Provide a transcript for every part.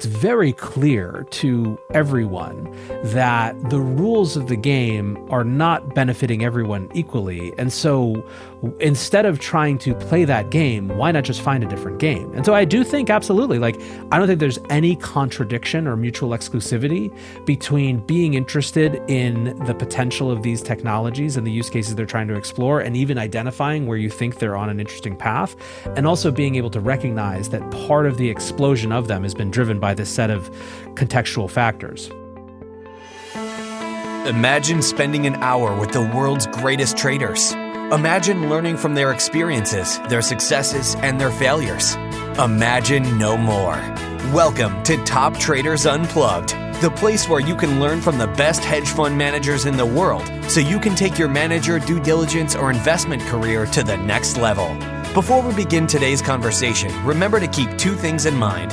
it's very clear to everyone that the rules of the game are not benefiting everyone equally. And so instead of trying to play that game, why not just find a different game? And so I do think absolutely, like, I don't think there's any contradiction or mutual exclusivity between being interested in the potential of these technologies and the use cases they're trying to explore, and even identifying where you think they're on an interesting path, and also being able to recognize that part of the explosion of them has been driven by this set of contextual factors. Imagine spending an hour with the world's greatest traders Imagine learning from their experiences, their successes, and their failures. Imagine no more. Welcome to Top Traders Unplugged, the place where you can learn from the best hedge fund managers in the world so you can take your manager, due diligence, or investment career to the next level. Before we begin today's conversation, remember to keep two things in mind.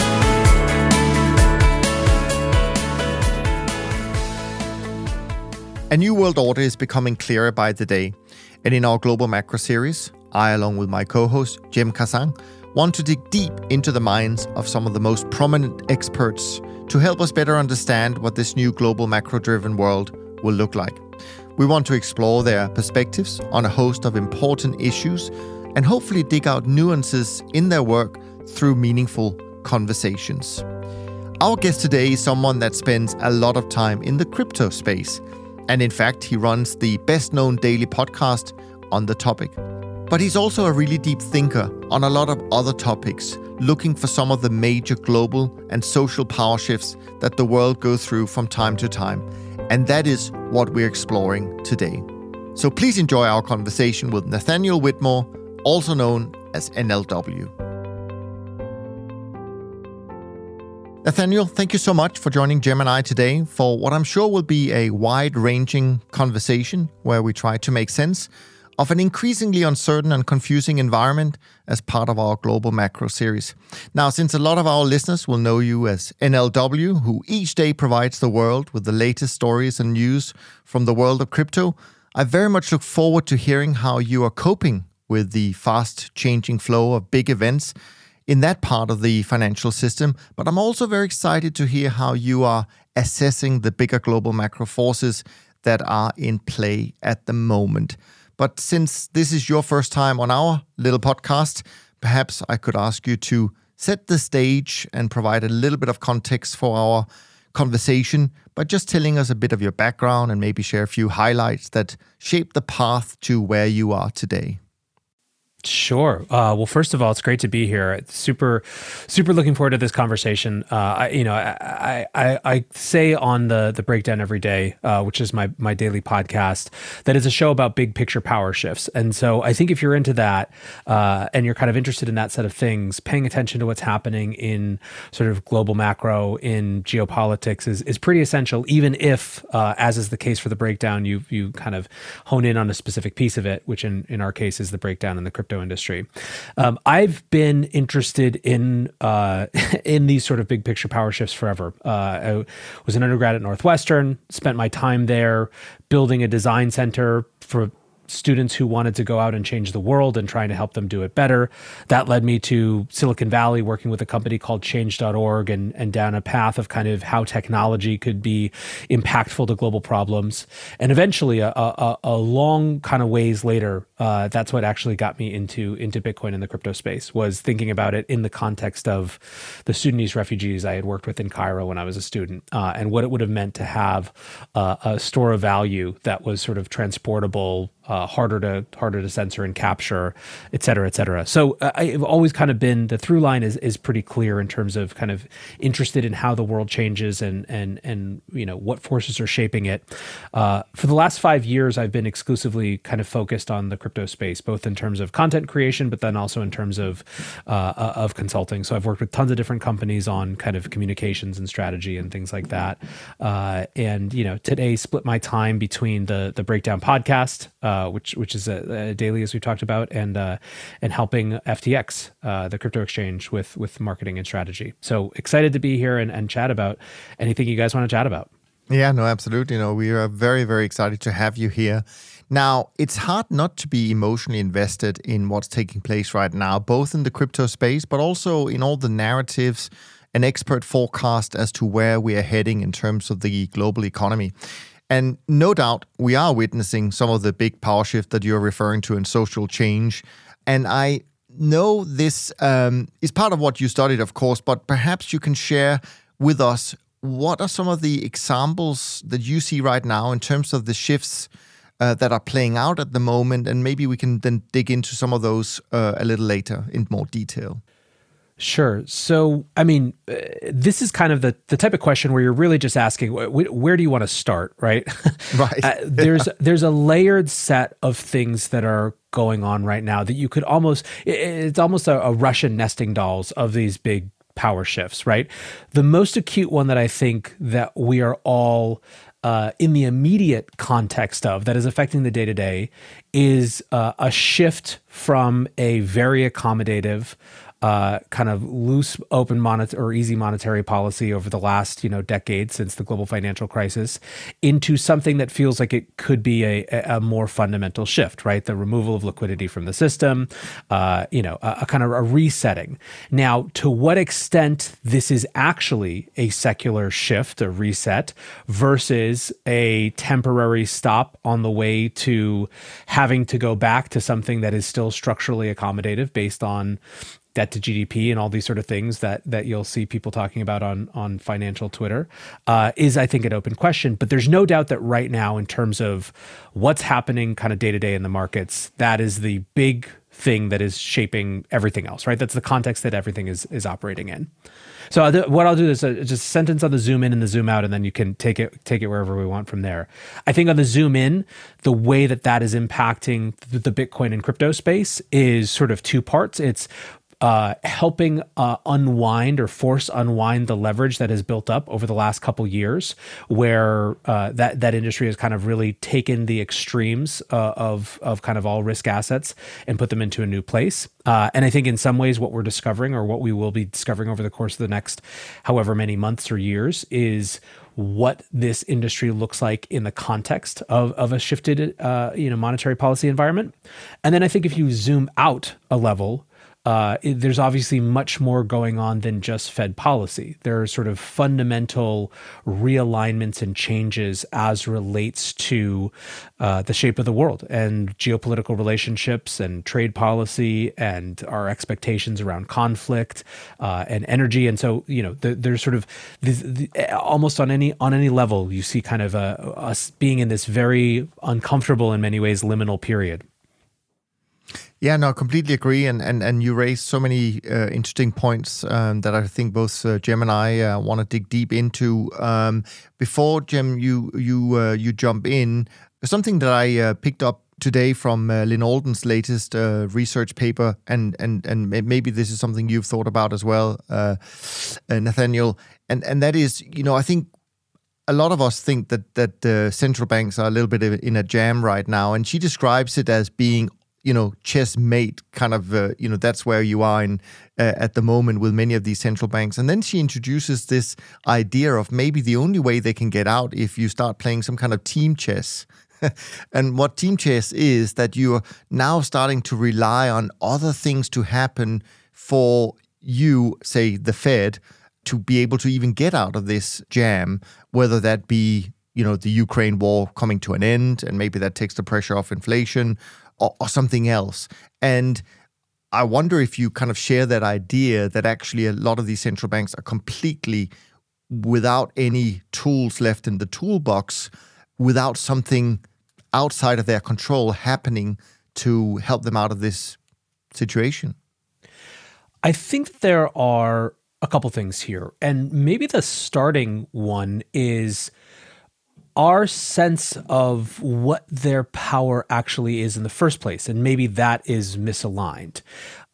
A new world order is becoming clearer by the day. And in our Global Macro series, I, along with my co host, Cem Karsan, want to dig deep into the minds of some of the most prominent experts to help us better understand what this new global macro driven world will look like. We want to explore their perspectives on a host of important issues and hopefully dig out nuances in their work through meaningful conversations. Our guest today is someone that spends a lot of time in the crypto space and in fact, he runs the best known daily podcast on the topic. But he's also a really deep thinker on a lot of other topics, looking for some of the major global and social power shifts that the world goes through from time to time. And that is what we're exploring today. So please enjoy our conversation with Nathaniel Whitmore, also known as NLW. Nathaniel, thank you so much for joining Cem and I today for what I'm sure will be a wide ranging conversation where we try to make sense of an increasingly uncertain and confusing environment as part of our global macro series. Now, since a lot of our listeners will know you as NLW, who each day provides the world with the latest stories and news from the world of crypto, I very much look forward to hearing how you are coping with the fast changing flow of big events in that part of the financial system. But I'm also very excited to hear how you are assessing the bigger global macro forces that are in play at the moment. But since this is your first time on our little podcast, perhaps I could ask you to set the stage and provide a little bit of context for our conversation by just telling us a bit of your background and maybe share a few highlights that shape the path to where you are today. Sure. Uh, well, first of all, it's great to be here. Super, super looking forward to this conversation. Uh, I, you know, I, I, I, say on the the breakdown every day, uh, which is my my daily podcast, that it's a show about big picture power shifts. And so, I think if you're into that uh, and you're kind of interested in that set of things, paying attention to what's happening in sort of global macro in geopolitics is is pretty essential. Even if, uh, as is the case for the breakdown, you you kind of hone in on a specific piece of it, which in in our case is the breakdown in the crypto crypto industry. Um, I've been interested in uh, in these sort of big picture power shifts forever. Uh, I was an undergrad at Northwestern, spent my time there building a design center for students who wanted to go out and change the world and trying to help them do it better. That led me to Silicon Valley, working with a company called Change.org and, and down a path of kind of how technology could be impactful to global problems. And eventually, a, a, a long kind of ways later, uh, that's what actually got me into into Bitcoin and the crypto space was thinking about it in the context of the Sudanese refugees I had worked with in Cairo when I was a student, uh, and what it would have meant to have uh, a store of value that was sort of transportable uh, harder to harder to censor and capture, et cetera, et cetera. So uh, I've always kind of been the through line is is pretty clear in terms of kind of interested in how the world changes and and and you know what forces are shaping it. Uh, for the last five years, I've been exclusively kind of focused on the crypto space, both in terms of content creation, but then also in terms of uh, uh, of consulting. So I've worked with tons of different companies on kind of communications and strategy and things like that. Uh, and you know today split my time between the the breakdown podcast uh, which which is a, a, daily as we talked about, and uh, and helping FTX, uh, the crypto exchange, with with marketing and strategy. So excited to be here and, and chat about anything you guys want to chat about. Yeah, no, absolutely. No, we are very very excited to have you here. Now, it's hard not to be emotionally invested in what's taking place right now, both in the crypto space, but also in all the narratives and expert forecast as to where we are heading in terms of the global economy. And no doubt, we are witnessing some of the big power shift that you're referring to in social change. And I know this um, is part of what you studied, of course, but perhaps you can share with us what are some of the examples that you see right now in terms of the shifts uh, that are playing out at the moment, and maybe we can then dig into some of those uh, a little later in more detail. Sure. So, I mean, uh, this is kind of the the type of question where you're really just asking wh- where do you want to start, right? Right. uh, there's there's a layered set of things that are going on right now that you could almost it's almost a, a Russian nesting dolls of these big power shifts, right? The most acute one that I think that we are all uh, in the immediate context of that is affecting the day to day is uh, a shift from a very accommodative uh, kind of loose, open monetary or easy monetary policy over the last you know decade since the global financial crisis into something that feels like it could be a, a more fundamental shift, right? The removal of liquidity from the system, uh, you know, a, a kind of a resetting. Now, to what extent this is actually a secular shift, a reset, versus a temporary stop on the way to having to go back to something that is still structurally accommodative based on debt to GDP and all these sort of things that that you'll see people talking about on on financial Twitter uh, is I think an open question. But there's no doubt that right now, in terms of what's happening kind of day to day in the markets, that is the big thing that is shaping everything else. Right, that's the context that everything is is operating in. So what I'll do is a, just a sentence on the zoom in and the zoom out, and then you can take it take it wherever we want from there. I think on the zoom in, the way that that is impacting the Bitcoin and crypto space is sort of two parts. It's uh, helping uh, unwind or force unwind the leverage that has built up over the last couple years, where uh, that that industry has kind of really taken the extremes uh, of of kind of all risk assets and put them into a new place. Uh, and I think in some ways, what we're discovering, or what we will be discovering over the course of the next however many months or years, is what this industry looks like in the context of, of a shifted uh, you know monetary policy environment. And then I think if you zoom out a level, uh, there's obviously much more going on than just Fed policy. There are sort of fundamental realignments and changes as relates to uh, the shape of the world and geopolitical relationships and trade policy and our expectations around conflict uh, and energy. And so, you know, the, there's sort of the, almost on any on any level, you see kind of us being in this very uncomfortable in many ways liminal period. Yeah, no, completely agree. And and and you raised so many uh, interesting points um, that I think both uh, Cem and I uh, want to dig deep into. Um, before Cem, you you uh, you jump in, something that I uh, picked up today from uh, Lyn Alden's latest research paper, and and and maybe this is something you've thought about as well, Nathaniel, and and that is, you know, I think a lot of us think that that uh, central banks are a little bit in a jam right now, and she describes it as being you know chess mate kind of uh, you know that's where you are in uh, at the moment with many of these central banks. And then she introduces this idea of maybe the only way they can get out if you start playing some kind of team chess. And what team chess is that you're now starting to rely on other things to happen for you say the fed to be able to even get out of this jam whether that be you know the Ukraine war coming to an end and maybe that takes the pressure off inflation or, or something else. And I wonder if you kind of share that idea that actually a lot of these central banks are completely without any tools left in the toolbox, without something outside of their control happening to help them out of this situation? I think there are a couple things here. And maybe the starting one is our sense of what their power actually is in the first place. And maybe that is misaligned.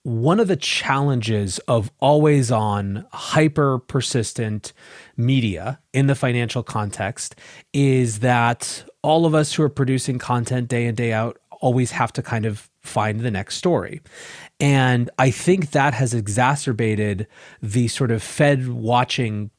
One of the challenges of always on, hyper persistent media in the financial context is that all of us who are producing content day in, day out always have to kind of find the next story. And I think that has exacerbated the sort of Fed watching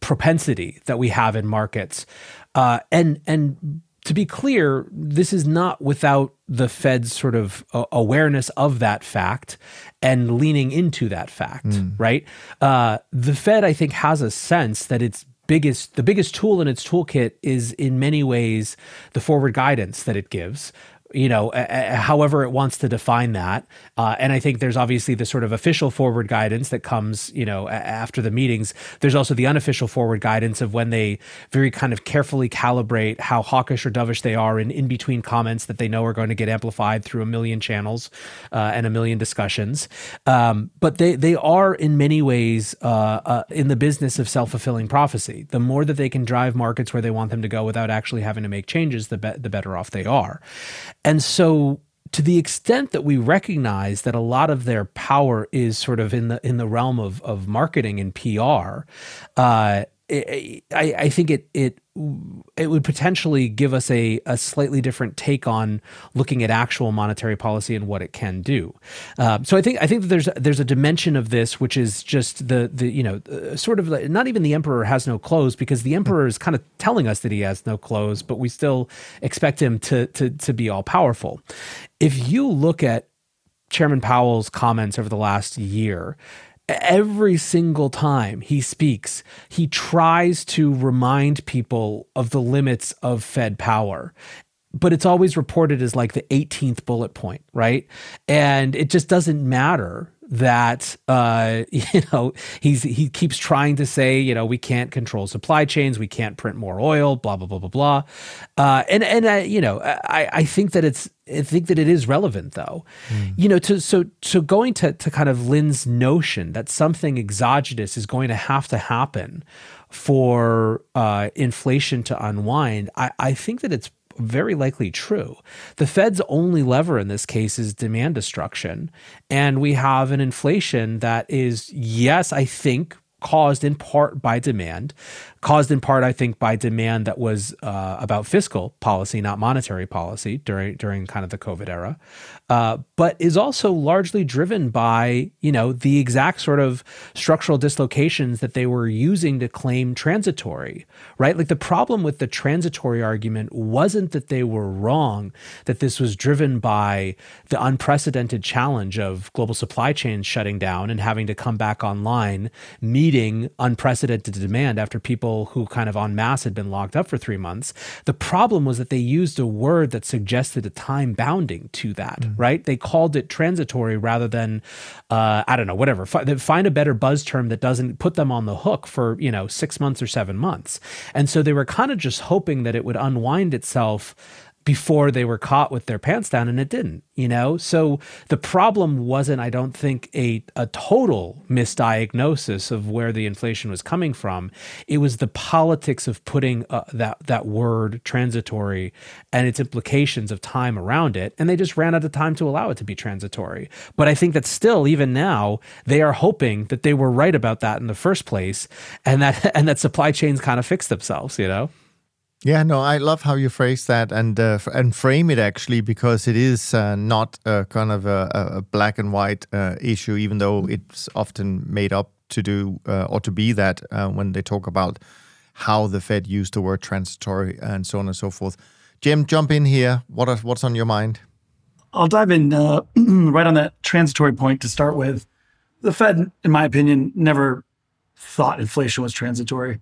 propensity that we have in markets. Uh, and and to be clear, this is not without the Fed's sort of uh, awareness of that fact and leaning into that fact, mm. right? Uh, the Fed, I think, has a sense that its biggest, the biggest tool in its toolkit is in many ways the forward guidance that it gives you know, however it wants to define that. Uh, and I think there's obviously the sort of official forward guidance that comes, you know, after the meetings. There's also the unofficial forward guidance of when they very kind of carefully calibrate how hawkish or dovish they are in in between comments that they know are going to get amplified through a million channels uh, and a million discussions. Um, but they they are in many ways uh, uh in the business of self fulfilling prophecy. The more that they can drive markets where they want them to go without actually having to make changes, the be- the better off they are. And so to the extent that we recognize that a lot of their power is sort of in the in the realm of of marketing and PR, uh, I, I think it it it would potentially give us a, a slightly different take on looking at actual monetary policy and what it can do. Um, so I think I think that there's there's a dimension of this which is just the the you know uh, sort of like, not even the emperor has no clothes because the emperor is kind of telling us that he has no clothes, but we still expect him to to to be all powerful. If you look at Chairman Powell's comments over the last year, every single time he speaks, he tries to remind people of the limits of Fed power. But it's always reported as like the 18th bullet point, right? And it just doesn't matter that uh, you know he's he keeps trying to say you know we can't control supply chains, we can't print more oil, blah blah blah blah blah, uh, and and I, you know I I think that it's I think that it is relevant though, mm. you know to so so going to to kind of Lyn's notion that something exogenous is going to have to happen for uh, inflation to unwind. I I think that it's very likely true. The Fed's only lever in this case is demand destruction. And we have an inflation that is, yes, I think caused in part by demand, caused in part, I think, by demand that was uh, about fiscal policy, not monetary policy during during kind of the COVID era, uh, but is also largely driven by you know the exact sort of structural dislocations that they were using to claim transitory, right? Like the problem with the transitory argument wasn't that they were wrong, that this was driven by the unprecedented challenge of global supply chains shutting down and having to come back online, meeting unprecedented demand after people who kind of en masse had been locked up for three months. The problem was that they used a word that suggested a time bounding to that, mm-hmm. Right? They called it transitory rather than, uh, I don't know, whatever. find a better buzz term that doesn't put them on the hook for, you know, six months or seven months. And so they were kind of just hoping that it would unwind itself before they were caught with their pants down and it didn't you know? So the problem wasn't i don't think a, a total misdiagnosis of where the inflation was coming from. It was the politics of putting uh, that that word transitory and its implications of time around it and they just ran out of time to allow it to be transitory. But i think that still even now they are hoping that they were right about that in the first place and that and that supply chains kind of fix themselves you know yeah, no, I love how you phrase that and uh, and frame it actually because it is uh, not a kind of a, a black and white uh, issue, even though it's often made up to do uh, or to be that uh, when they talk about how the Fed used the word transitory and so on and so forth. Cem, jump in here. What are, what's on your mind? I'll dive in uh, right on that transitory point to start with. The Fed, in my opinion, never thought inflation was transitory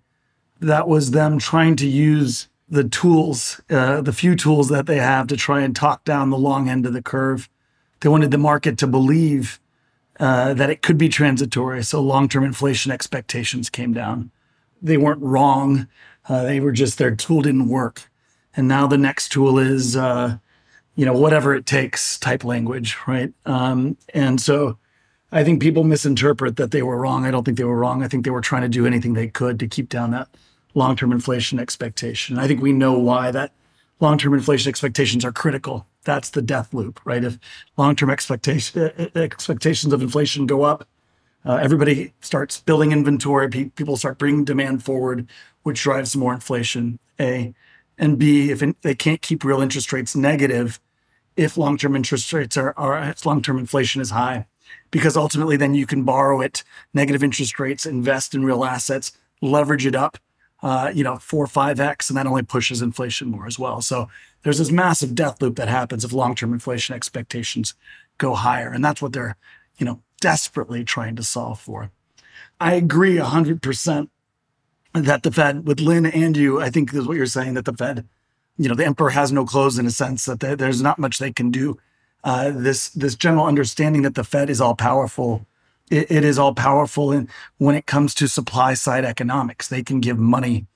that was them trying to use the tools, uh, the few tools that they have to try and talk down the long end of the curve. They wanted the market to believe uh, that it could be transitory. So long term inflation expectations came down. They weren't wrong. Uh, they were just their tool didn't work. and now the next tool is uh, you know whatever it takes type language, right? Um, and so I think people misinterpret that they were wrong. I don't think they were wrong. I think they were trying to do anything they could to keep down that long-term inflation expectation. I think we know why that long-term inflation expectations are critical. That's the death loop, right? If long-term expectation expectations of inflation go up, uh, everybody starts building inventory. Pe- people start bringing demand forward, which drives more inflation. A and B, if in, they can't keep real interest rates negative, if long-term interest rates are, are long-term inflation is high, because ultimately then you can borrow at negative interest rates, invest in real assets, leverage it up, uh, you know, four or five x, and that only pushes inflation more as well. So there's this massive death loop that happens if long-term inflation expectations go higher, and that's what they're, you know, desperately trying to solve for. I agree 100% that the Fed, with Lyn and you, I think is what you're saying, that the Fed, you know, the emperor has no clothes in a sense that they, there's not much they can do. Uh, this this general understanding that the Fed is all powerful, it, it is all powerful in, when it comes to supply side economics. They can give money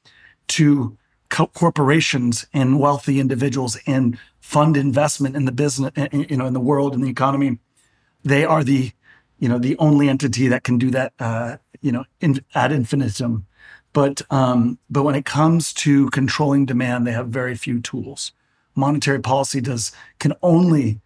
to co- corporations and wealthy individuals and fund investment in the business, you know, in the world and the economy. They are the you know the only entity that can do that uh, you know in, ad infinitum but um, but when it comes to controlling demand they have very few tools monetary policy does can only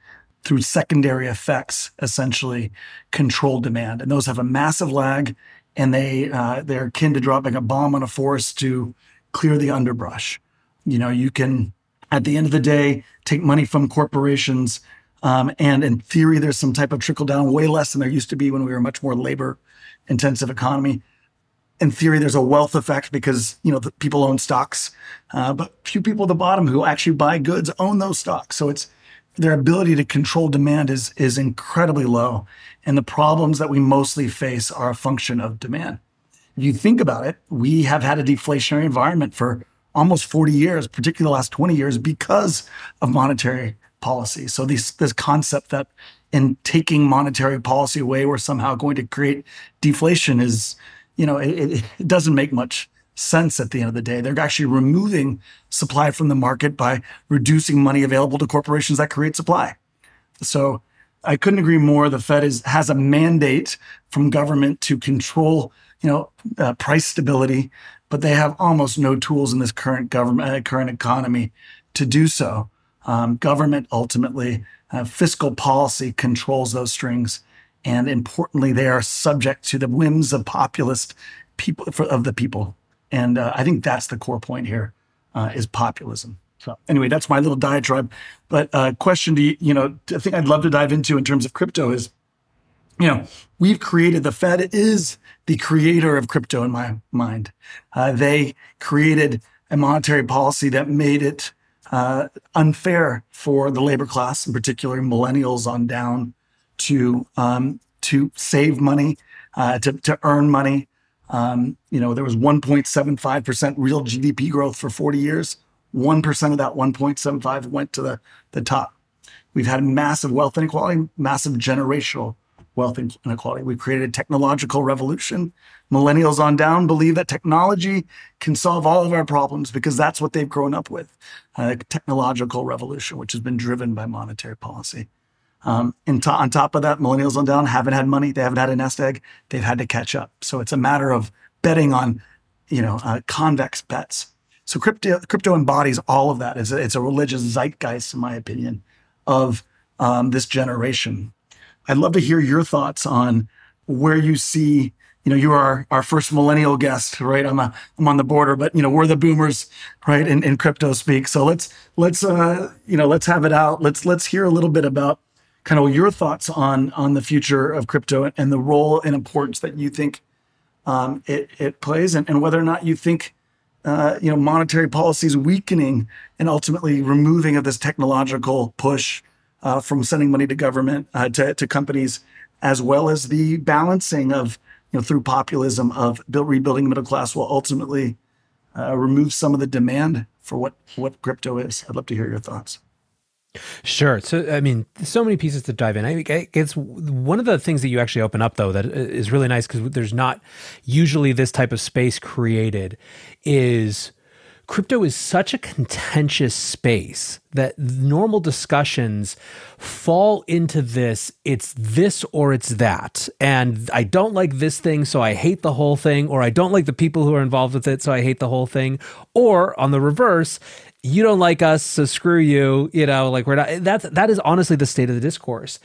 through secondary effects essentially control demand and those have a massive lag and they uh, they're akin to dropping a bomb on a forest to clear the underbrush you know you can at the end of the day take money from corporations um, and in theory, there's some type of trickle down, way less than there used to be when we were a much more labor intensive economy. In theory, there's a wealth effect because you know people own stocks, uh, but few people at the bottom who actually buy goods own those stocks. So it's their ability to control demand is is incredibly low, and the problems that we mostly face are a function of demand. You think about it, we have had a deflationary environment for almost 40 years, particularly the last 20 years, because of monetary policy. So this this concept that in taking monetary policy away, we're somehow going to create deflation is, you know, it, it doesn't make much sense at the end of the day. They're actually removing supply from the market by reducing money available to corporations that create supply. So I couldn't agree more. The Fed is has a mandate from government to control, you know, uh, price stability, but they have almost no tools in this current government, uh, current economy to do so. Um, government ultimately, uh, fiscal policy controls those strings. And importantly, they are subject to the whims of populist people for, of the people. And uh, I think that's the core point here: uh, is populism. So anyway, that's my little diatribe. But uh, question to you, you know, I think I'd love to dive into in terms of crypto is, you know, we've created the Fed is the creator of crypto in my mind. Uh, they created a monetary policy that made it uh, unfair for the labor class, in particular millennials on down, to um, to save money, uh, to to earn money. Um, you know, there was 1.75 percent real GDP growth for 40 years. One percent of that 1.75 went to the the top. We've had massive wealth inequality, massive generational wealth inequality. We've created a technological revolution. Millennials on down believe that technology can solve all of our problems because that's what they've grown up with a technological revolution, which has been driven by monetary policy. Um, to- on top of that, millennials on down haven't had money. They haven't had a nest egg. They've had to catch up. So it's a matter of betting on, you know, uh, convex bets. So crypto, crypto embodies all of that. It's a, it's a religious zeitgeist, in my opinion, of um, this generation. I'd love to hear your thoughts on where you see, you know, you are our first millennial guest, right? I'm a, I'm on the border, but you know, we're the boomers, right? In, in crypto speak. So let's, let's, uh, you know, let's have it out. Let's, let's hear a little bit about kind of your thoughts on, on the future of crypto and the role and importance that you think um, it, it plays and, and whether or not you think, uh, you know, monetary policies weakening and ultimately removing of this technological push uh, from sending money to government uh, to, to companies, as well as the balancing of you know through populism of build, rebuilding the middle class will ultimately uh, remove some of the demand for what what crypto is. I'd love to hear your thoughts. Sure. So, I mean, so many pieces to dive in. I think it's one of the things that you actually open up, though, that is really nice because there's not usually this type of space created. Is crypto is such a contentious space that normal discussions fall into this it's this or it's that and i don't like this thing so i hate the whole thing or i don't like the people who are involved with it so i hate the whole thing or on the reverse you don't like us so screw you you know like we're not that's that is honestly the state of the discourse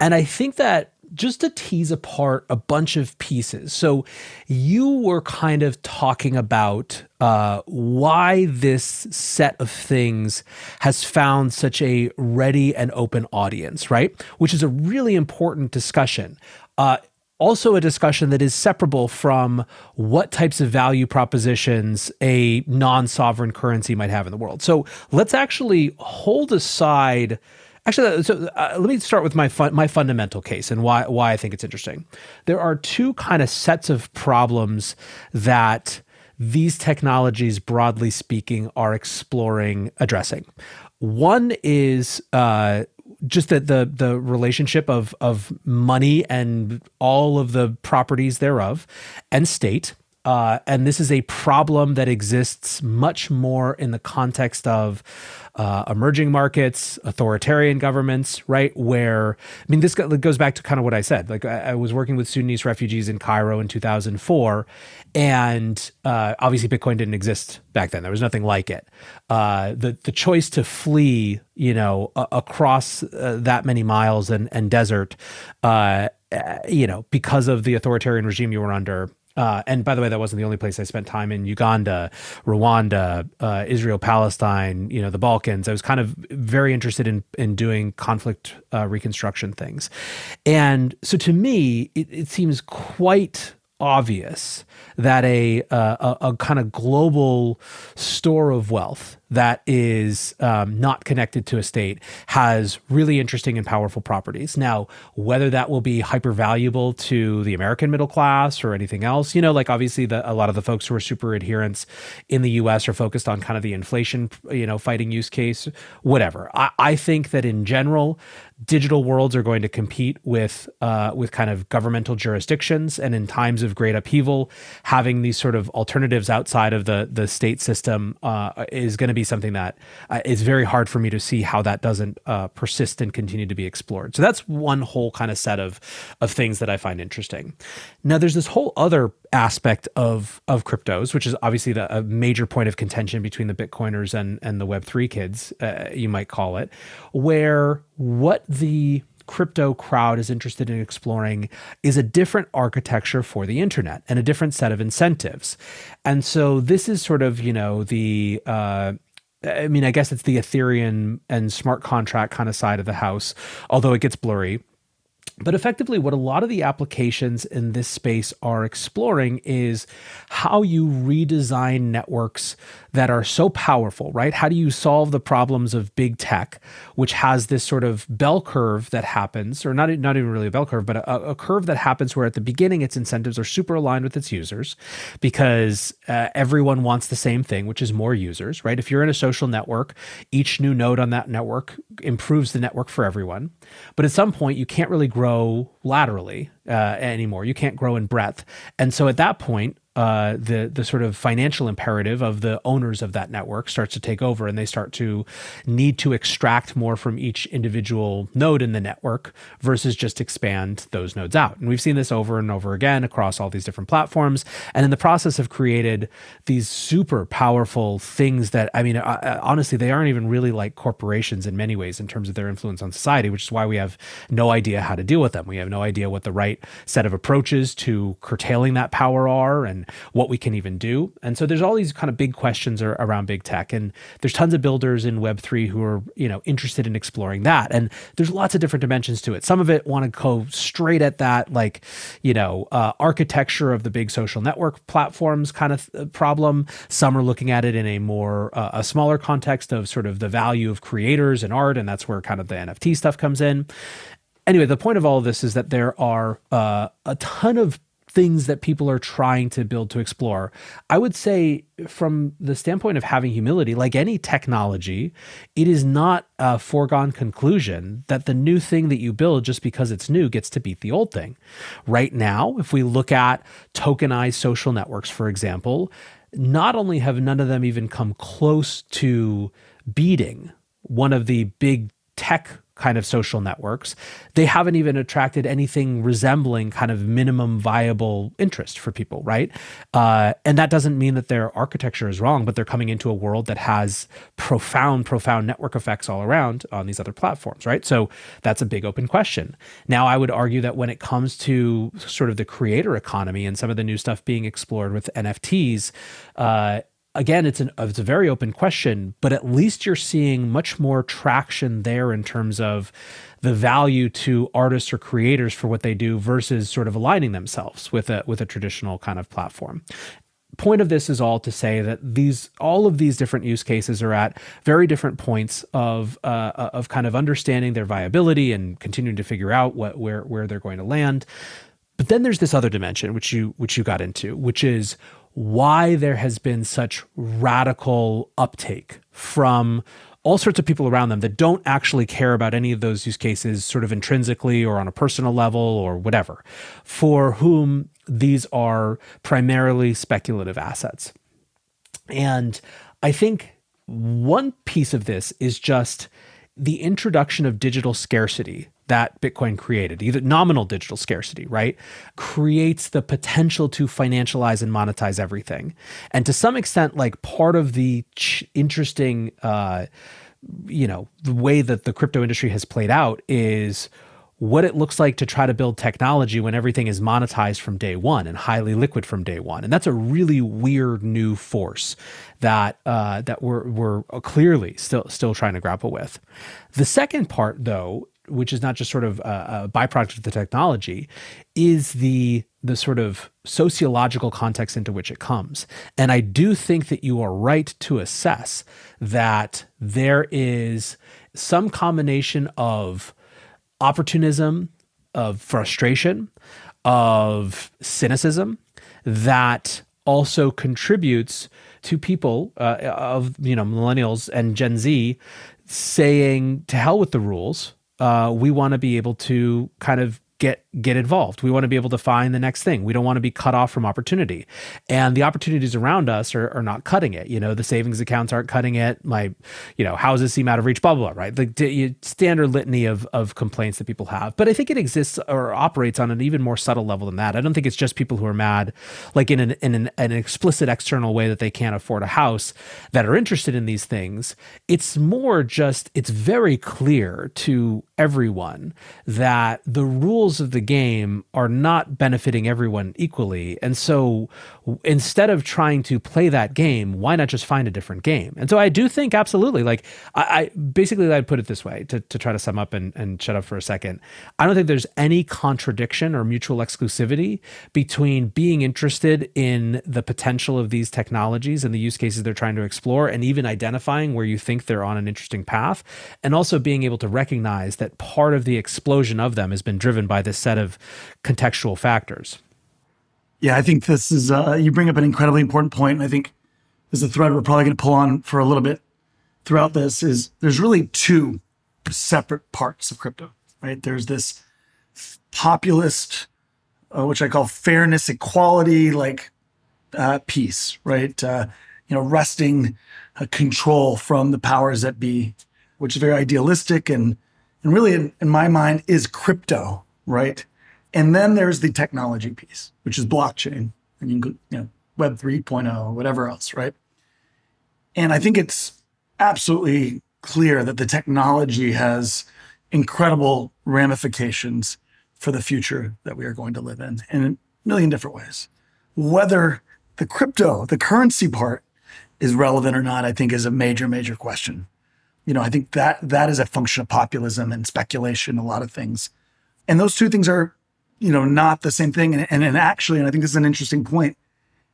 and i think that just to tease apart a bunch of pieces. So, you were kind of talking about uh, why this set of things has found such a ready and open audience, right? Which is a really important discussion. Uh, also, a discussion that is separable from what types of value propositions a non sovereign currency might have in the world. So, let's actually hold aside Actually, so uh, let me start with my fun, my fundamental case and why why I think it's interesting. There are two kind of sets of problems that these technologies, broadly speaking, are exploring addressing. One is uh, just the, the the relationship of of money and all of the properties thereof, and state. Uh, and this is a problem that exists much more in the context of uh, emerging markets, authoritarian governments, right? Where, I mean, this goes back to kind of what I said. Like, I, I was working with Sudanese refugees in Cairo in 2004, and uh, obviously Bitcoin didn't exist back then. There was nothing like it. Uh, the the choice to flee, you know, across uh, that many miles and and desert, uh, you know, because of the authoritarian regime you were under, uh, and by the way, that wasn't the only place I spent time in Uganda, Rwanda, uh, Israel, Palestine, you know, the Balkans. I was kind of very interested in, in doing conflict uh, reconstruction things. And so to me, it, it seems quite obvious that a, uh, a, a kind of global store of wealth that is um, not connected to a state has really interesting and powerful properties. Now, whether that will be hyper valuable to the American middle class or anything else, you know, like obviously the, a lot of the folks who are super adherents in the US are focused on kind of the inflation, you know, fighting use case, whatever. I, I think that in general, digital worlds are going to compete with uh, with kind of governmental jurisdictions, and in times of great upheaval, having these sort of alternatives outside of the the state system uh, is going to be something that uh, is very hard for me to see how that doesn't uh, persist and continue to be explored. So that's one whole kind of set of of things that I find interesting. Now, there's this whole other aspect of of cryptos, which is obviously the, a major point of contention between the Bitcoiners and and the Web three kids, uh, you might call it, where what the crypto crowd is interested in exploring is a different architecture for the internet and a different set of incentives. And so this is sort of, you know, the uh, I mean, I guess it's the Ethereum and smart contract kind of side of the house, although it gets blurry. But effectively, what a lot of the applications in this space are exploring is how you redesign networks that are so powerful, right? How do you solve the problems of big tech, which has this sort of bell curve that happens, or not, not even really a bell curve, but a, a curve that happens where at the beginning its incentives are super aligned with its users because uh, everyone wants the same thing, which is more users, right? If you're in a social network, each new node on that network improves the network for everyone. But at some point, you can't really grow laterally uh, anymore. You can't grow in breadth. And so at that point, uh, the the sort of financial imperative of the owners of that network starts to take over, and they start to need to extract more from each individual node in the network versus just expand those nodes out. And we've seen this over and over again across all these different platforms, and in the process have created these super powerful things that I mean, uh, uh honestly, they aren't even really like corporations in many ways in terms of their influence on society, which is why we have no idea how to deal with them. We have no idea what the right set of approaches to curtailing that power are, and what we can even do. And so there's all these kind of big questions around big tech, and there's tons of builders in Web three who are you know interested in exploring that. And there's lots of different dimensions to it. Some of it want to go straight at that, like you know uh, architecture of the big social network platforms kind of uh, problem. Some are looking at it in a more uh, a smaller context of sort of the value of creators and art, and that's where kind of the NFT stuff comes in anyway, the point of all of this is that there are uh, a ton of things that people are trying to build to explore. I would say, from the standpoint of having humility, like any technology, it is not a foregone conclusion that the new thing that you build just because it's new gets to beat the old thing. Right now, if we look at tokenized social networks, for example, not only have none of them even come close to beating one of the big tech kind of social networks, they haven't even attracted anything resembling kind of minimum viable interest for people, right? Uh, and that doesn't mean that their architecture is wrong, but they're coming into a world that has profound, profound network effects all around on these other platforms, right? So that's a big open question. Now, I would argue that when it comes to sort of the creator economy and some of the new stuff being explored with NFTs, uh, again, it's an it's a very open question, but at least you're seeing much more traction there in terms of the value to artists or creators for what they do versus sort of aligning themselves with a with a traditional kind of platform. Point of this is all to say that these all of these different use cases are at very different points of uh, of kind of understanding their viability and continuing to figure out what where where they're going to land. But then there's this other dimension which you which you got into, which is why there has been such radical uptake from all sorts of people around them that don't actually care about any of those use cases sort of intrinsically or on a personal level or whatever, for whom these are primarily speculative assets. And I think one piece of this is just the introduction of digital scarcity that Bitcoin created, either nominal digital scarcity, right, creates the potential to financialize and monetize everything. And to some extent, like part of the ch- interesting, uh, you know, the way that the crypto industry has played out is what it looks like to try to build technology when everything is monetized from day one and highly liquid from day one. And that's a really weird new force that uh, that we're we're clearly still still trying to grapple with. The second part, though, which is not just sort of a, a byproduct of the technology, is the the sort of sociological context into which it comes. And I do think that you are right to assess that there is some combination of opportunism, of frustration, of cynicism that also contributes to people uh, of you know millennials and Gen Z saying to hell with the rules uh, we want to be able to kind of get get involved. We want to be able to find the next thing. We don't want to be cut off from opportunity. And the opportunities around us are, are not cutting it. You know, the savings accounts aren't cutting it. My, you know, houses seem out of reach, blah, blah, blah, right? The, standard litany of, of complaints that people have. But I think it exists or operates on an even more subtle level than that. I don't think it's just people who are mad, like in an, in an, an explicit external way that they can't afford a house that are interested in these things. It's more just, it's very clear to everyone that the rules of the game are not benefiting everyone equally. And so instead of trying to play that game, why not just find a different game? And so I do think absolutely, like I, I basically I'd put it this way to, to try to sum up and, and shut up for a second. I don't think there's any contradiction or mutual exclusivity between being interested in the potential of these technologies and the use cases they're trying to explore and even identifying where you think they're on an interesting path and also being able to recognize that part of the explosion of them has been driven by this set of contextual factors. Yeah, I think this is, uh, you bring up an incredibly important point. And I think is a thread we're probably going to pull on for a little bit throughout this is there's really two separate parts of crypto, right? There's this populist, uh, which I call fairness, equality, like uh, right? Uh, you know, wresting control from the powers that be, which is very idealistic and and really in, in my mind is crypto, right? And then there's the technology piece, which is blockchain and you can, you know, Web 3.0, whatever else, right? And I think it's absolutely clear that the technology has incredible ramifications for the future that we are going to live in in a million different ways. Whether the crypto, the currency part is relevant or not, I think is a major, major question. You know, I think that that is a function of populism and speculation, a lot of things. And those two things are, you know, not the same thing. And, and, and actually, and I think this is an interesting point,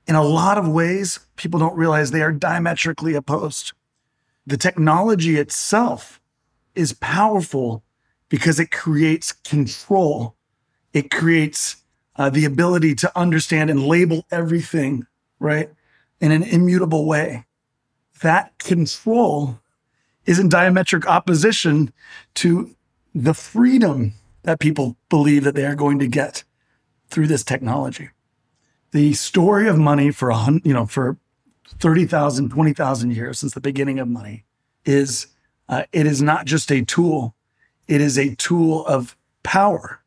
in a lot of ways, people don't realize they are diametrically opposed. The technology itself is powerful because it creates control. It creates uh, the ability to understand and label everything, right, in an immutable way. That control is in diametric opposition to the freedom that people believe that they are going to get through this technology. The story of money for a you know for 30,000, 20,000 years since the beginning of money is uh, it is not just a tool, it is a tool of power.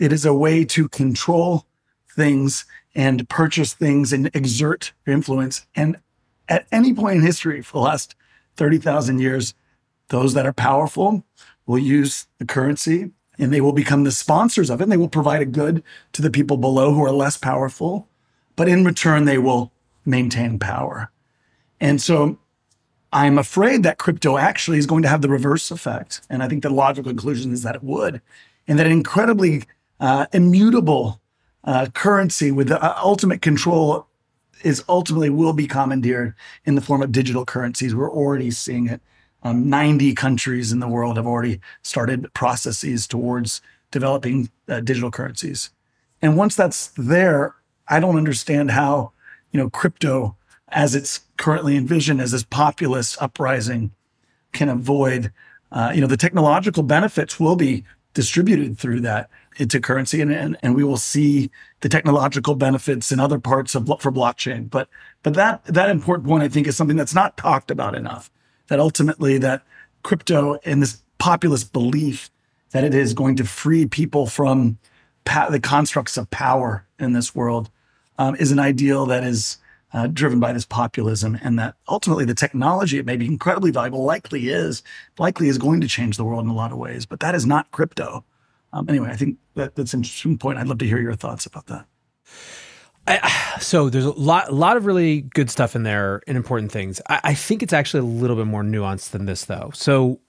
It is a way to control things and purchase things and exert influence. And at any point in history for the last 30,000 years, those that are powerful will use the currency and they will become the sponsors of it. And they will provide a good to the people below who are less powerful. But in return, they will maintain power. And so I'm afraid that crypto actually is going to have the reverse effect. And I think the logical conclusion is that it would. And that an incredibly uh, immutable uh, currency with the uh, ultimate control is ultimately will be commandeered in the form of digital currencies. We're already seeing it. Um, 90 countries in the world have already started processes towards developing uh, digital currencies. And once that's there, I don't understand how, you know, crypto, as it's currently envisioned as this populist uprising, can avoid, uh, you know, the technological benefits will be distributed through that into currency and, and, and we will see the technological benefits in other parts of for blockchain but but that that important point i think is something that's not talked about enough that ultimately that crypto and this populist belief that it is going to free people from pa- the constructs of power in this world um, is an ideal that is uh, driven by this populism and that ultimately the technology it may be incredibly valuable likely is likely is going to change the world in a lot of ways but that is not crypto um, anyway, I think that, that's an interesting point. I'd love to hear your thoughts about that. I, so there's a lot, a lot of really good stuff in there and important things. I, I think it's actually a little bit more nuanced than this, though. So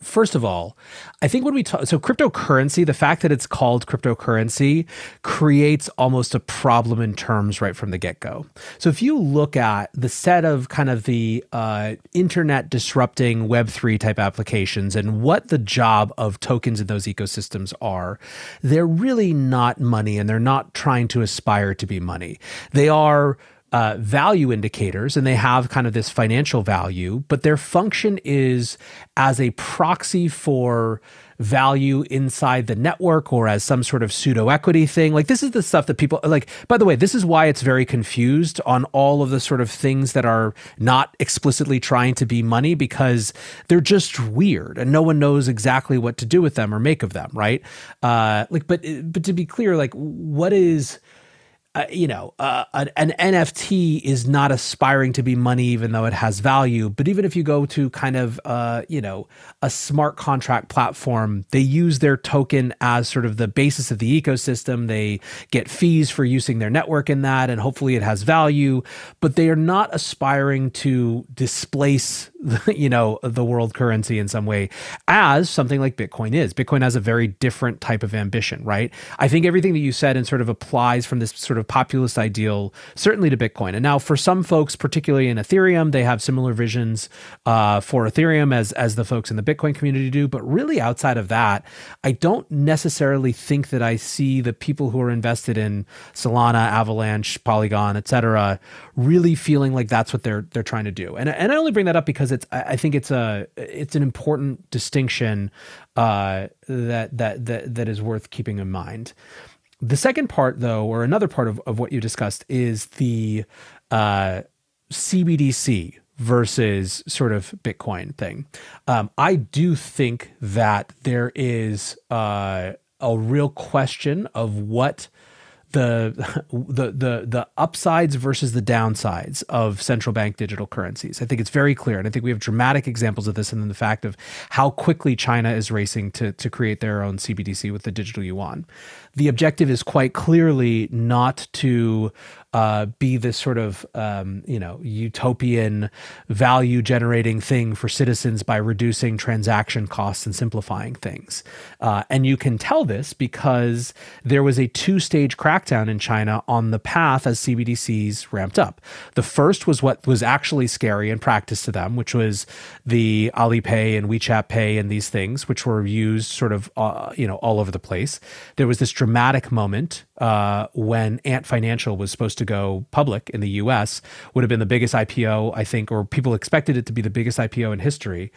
first of all, I think when we talk, so cryptocurrency, the fact that it's called cryptocurrency creates almost a problem in terms right from the get go. So if you look at the set of kind of the uh, internet disrupting Web3 type applications and what the job of tokens in those ecosystems are, they're really not money and they're not trying to aspire to be money. They are uh, value indicators and they have kind of this financial value, but their function is as a proxy for value inside the network or as some sort of pseudo equity thing. Like, this is the stuff that people like. By the way, this is why it's very confused on all of the sort of things that are not explicitly trying to be money because they're just weird and no one knows exactly what to do with them or make of them, right? Uh, like, but but to be clear, like, what is uh, you know, uh, an, an, NFT is not aspiring to be money, even though it has value. But even if you go to kind of, uh, you know, a smart contract platform, they use their token as sort of the basis of the ecosystem. They get fees for using their network in that, and hopefully it has value. But they are not aspiring to displace, the, you know, the world currency in some way, as something like Bitcoin is. Bitcoin has a very different type of ambition, right? I think everything that you said and sort of applies from this sort of of populist ideal, certainly to Bitcoin. And now for some folks, particularly in Ethereum, they have similar visions uh, for Ethereum as as the folks in the Bitcoin community do. But really, outside of that, I don't necessarily think that I see the people who are invested in Solana, Avalanche, Polygon, etc., really feeling like that's what they're they're trying to do. And and I only bring that up because it's I think it's a it's an important distinction uh, that that that that is worth keeping in mind. The second part, though, or another part of, of what you discussed, is the uh, CBDC versus sort of Bitcoin thing. Um, I do think that there is uh, a real question of what the the the the upsides versus the downsides of central bank digital currencies. I think it's very clear, and I think we have dramatic examples of this, and then the fact of how quickly China is racing to to create their own CBDC with the digital yuan. The objective is quite clearly not to uh, be this sort of um, you know utopian value generating thing for citizens by reducing transaction costs and simplifying things. Uh, and you can tell this because there was a two stage crackdown in China on the path as CBDCs ramped up. The first was what was actually scary in practice to them, which was the Alipay and WeChat Pay and these things, which were used sort of uh, you know all over the place. There was this dramatic moment uh, when Ant Financial was supposed to go public in the US, would have been the biggest IPO, I think, or people expected it to be the biggest IPO in history.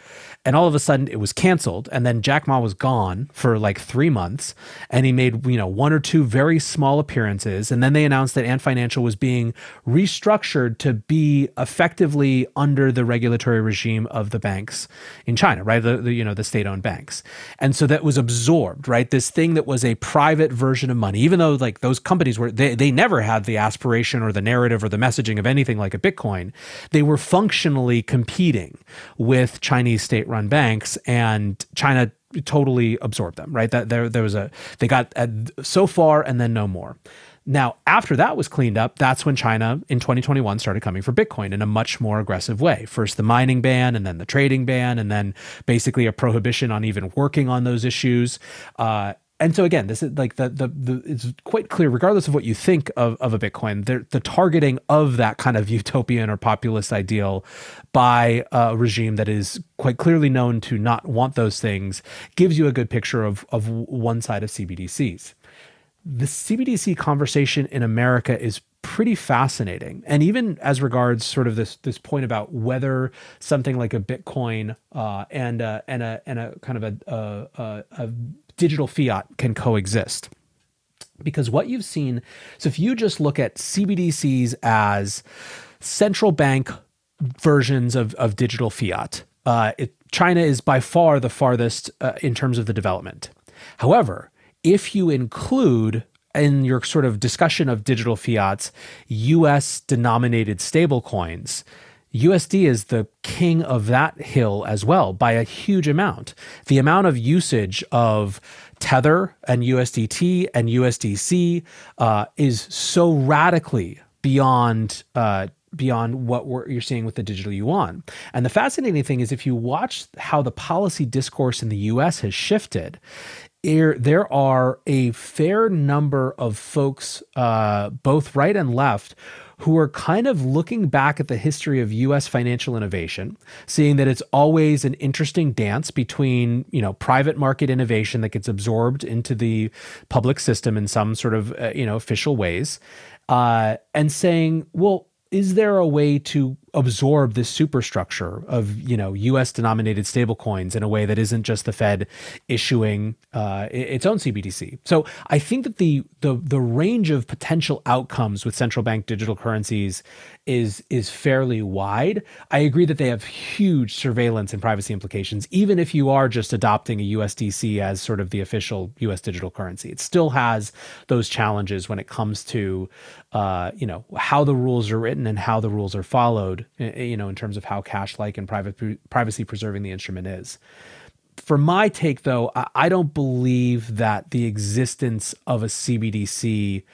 And all of a sudden it was canceled. And then Jack Ma was gone for like three months. And he made, you know, one or two very small appearances. And then they announced that Ant Financial was being restructured to be effectively under the regulatory regime of the banks in China, right? The, the you know the state-owned banks, and so that was absorbed, right? This thing that was a private version of money, even though like those companies were they they never had the aspiration or the narrative or the messaging of anything like a Bitcoin. They were functionally competing with Chinese state-run banks, and China totally absorbed them, right? That there there was a they got so far and then no more. Now, after that was cleaned up, that's when China in 2021 started coming for Bitcoin in a much more aggressive way. First the mining ban, and then the trading ban, and then basically a prohibition on even working on those issues. Uh, and so again, this is like the, the the it's quite clear, regardless of what you think of, of a Bitcoin, the targeting of that kind of utopian or populist ideal by a regime that is quite clearly known to not want those things gives you a good picture of of one side of CBDCs. The CBDC conversation in America is pretty fascinating. And even as regards sort of this this point about whether something like a Bitcoin uh, and uh, and a and a kind of a, a, a digital fiat can coexist. Because what you've seen, so if you just look at CBDCs as central bank versions of, of digital fiat, uh, it, China is by far the farthest uh, in terms of the development. However, if you include in your sort of discussion of digital fiats, US denominated stablecoins, USD is the king of that hill as well by a huge amount. The amount of usage of Tether and USDT and USDC uh, is so radically beyond uh, beyond what you're seeing with the digital yuan. And the fascinating thing is, if you watch how the policy discourse in the U.S. has shifted, there, there are a fair number of folks, uh, both right and left, who are kind of looking back at the history of US financial innovation, seeing that it's always an interesting dance between, you know, private market innovation that gets absorbed into the public system in some sort of, uh, you know, official ways, uh, and saying, well, is there a way to absorb this superstructure of you know U.S. denominated stablecoins in a way that isn't just the Fed issuing uh, its own CBDC? So I think that the the the range of potential outcomes with central bank digital currencies is is fairly wide. I agree that they have huge surveillance and privacy implications, even if you are just adopting a USDC as sort of the official U.S. digital currency. It still has those challenges when it comes to uh, you know how the rules are written and how the rules are followed. You know, in terms of how cash-like and private privacy preserving the instrument is for my take though i don't believe that the existence of a cbdc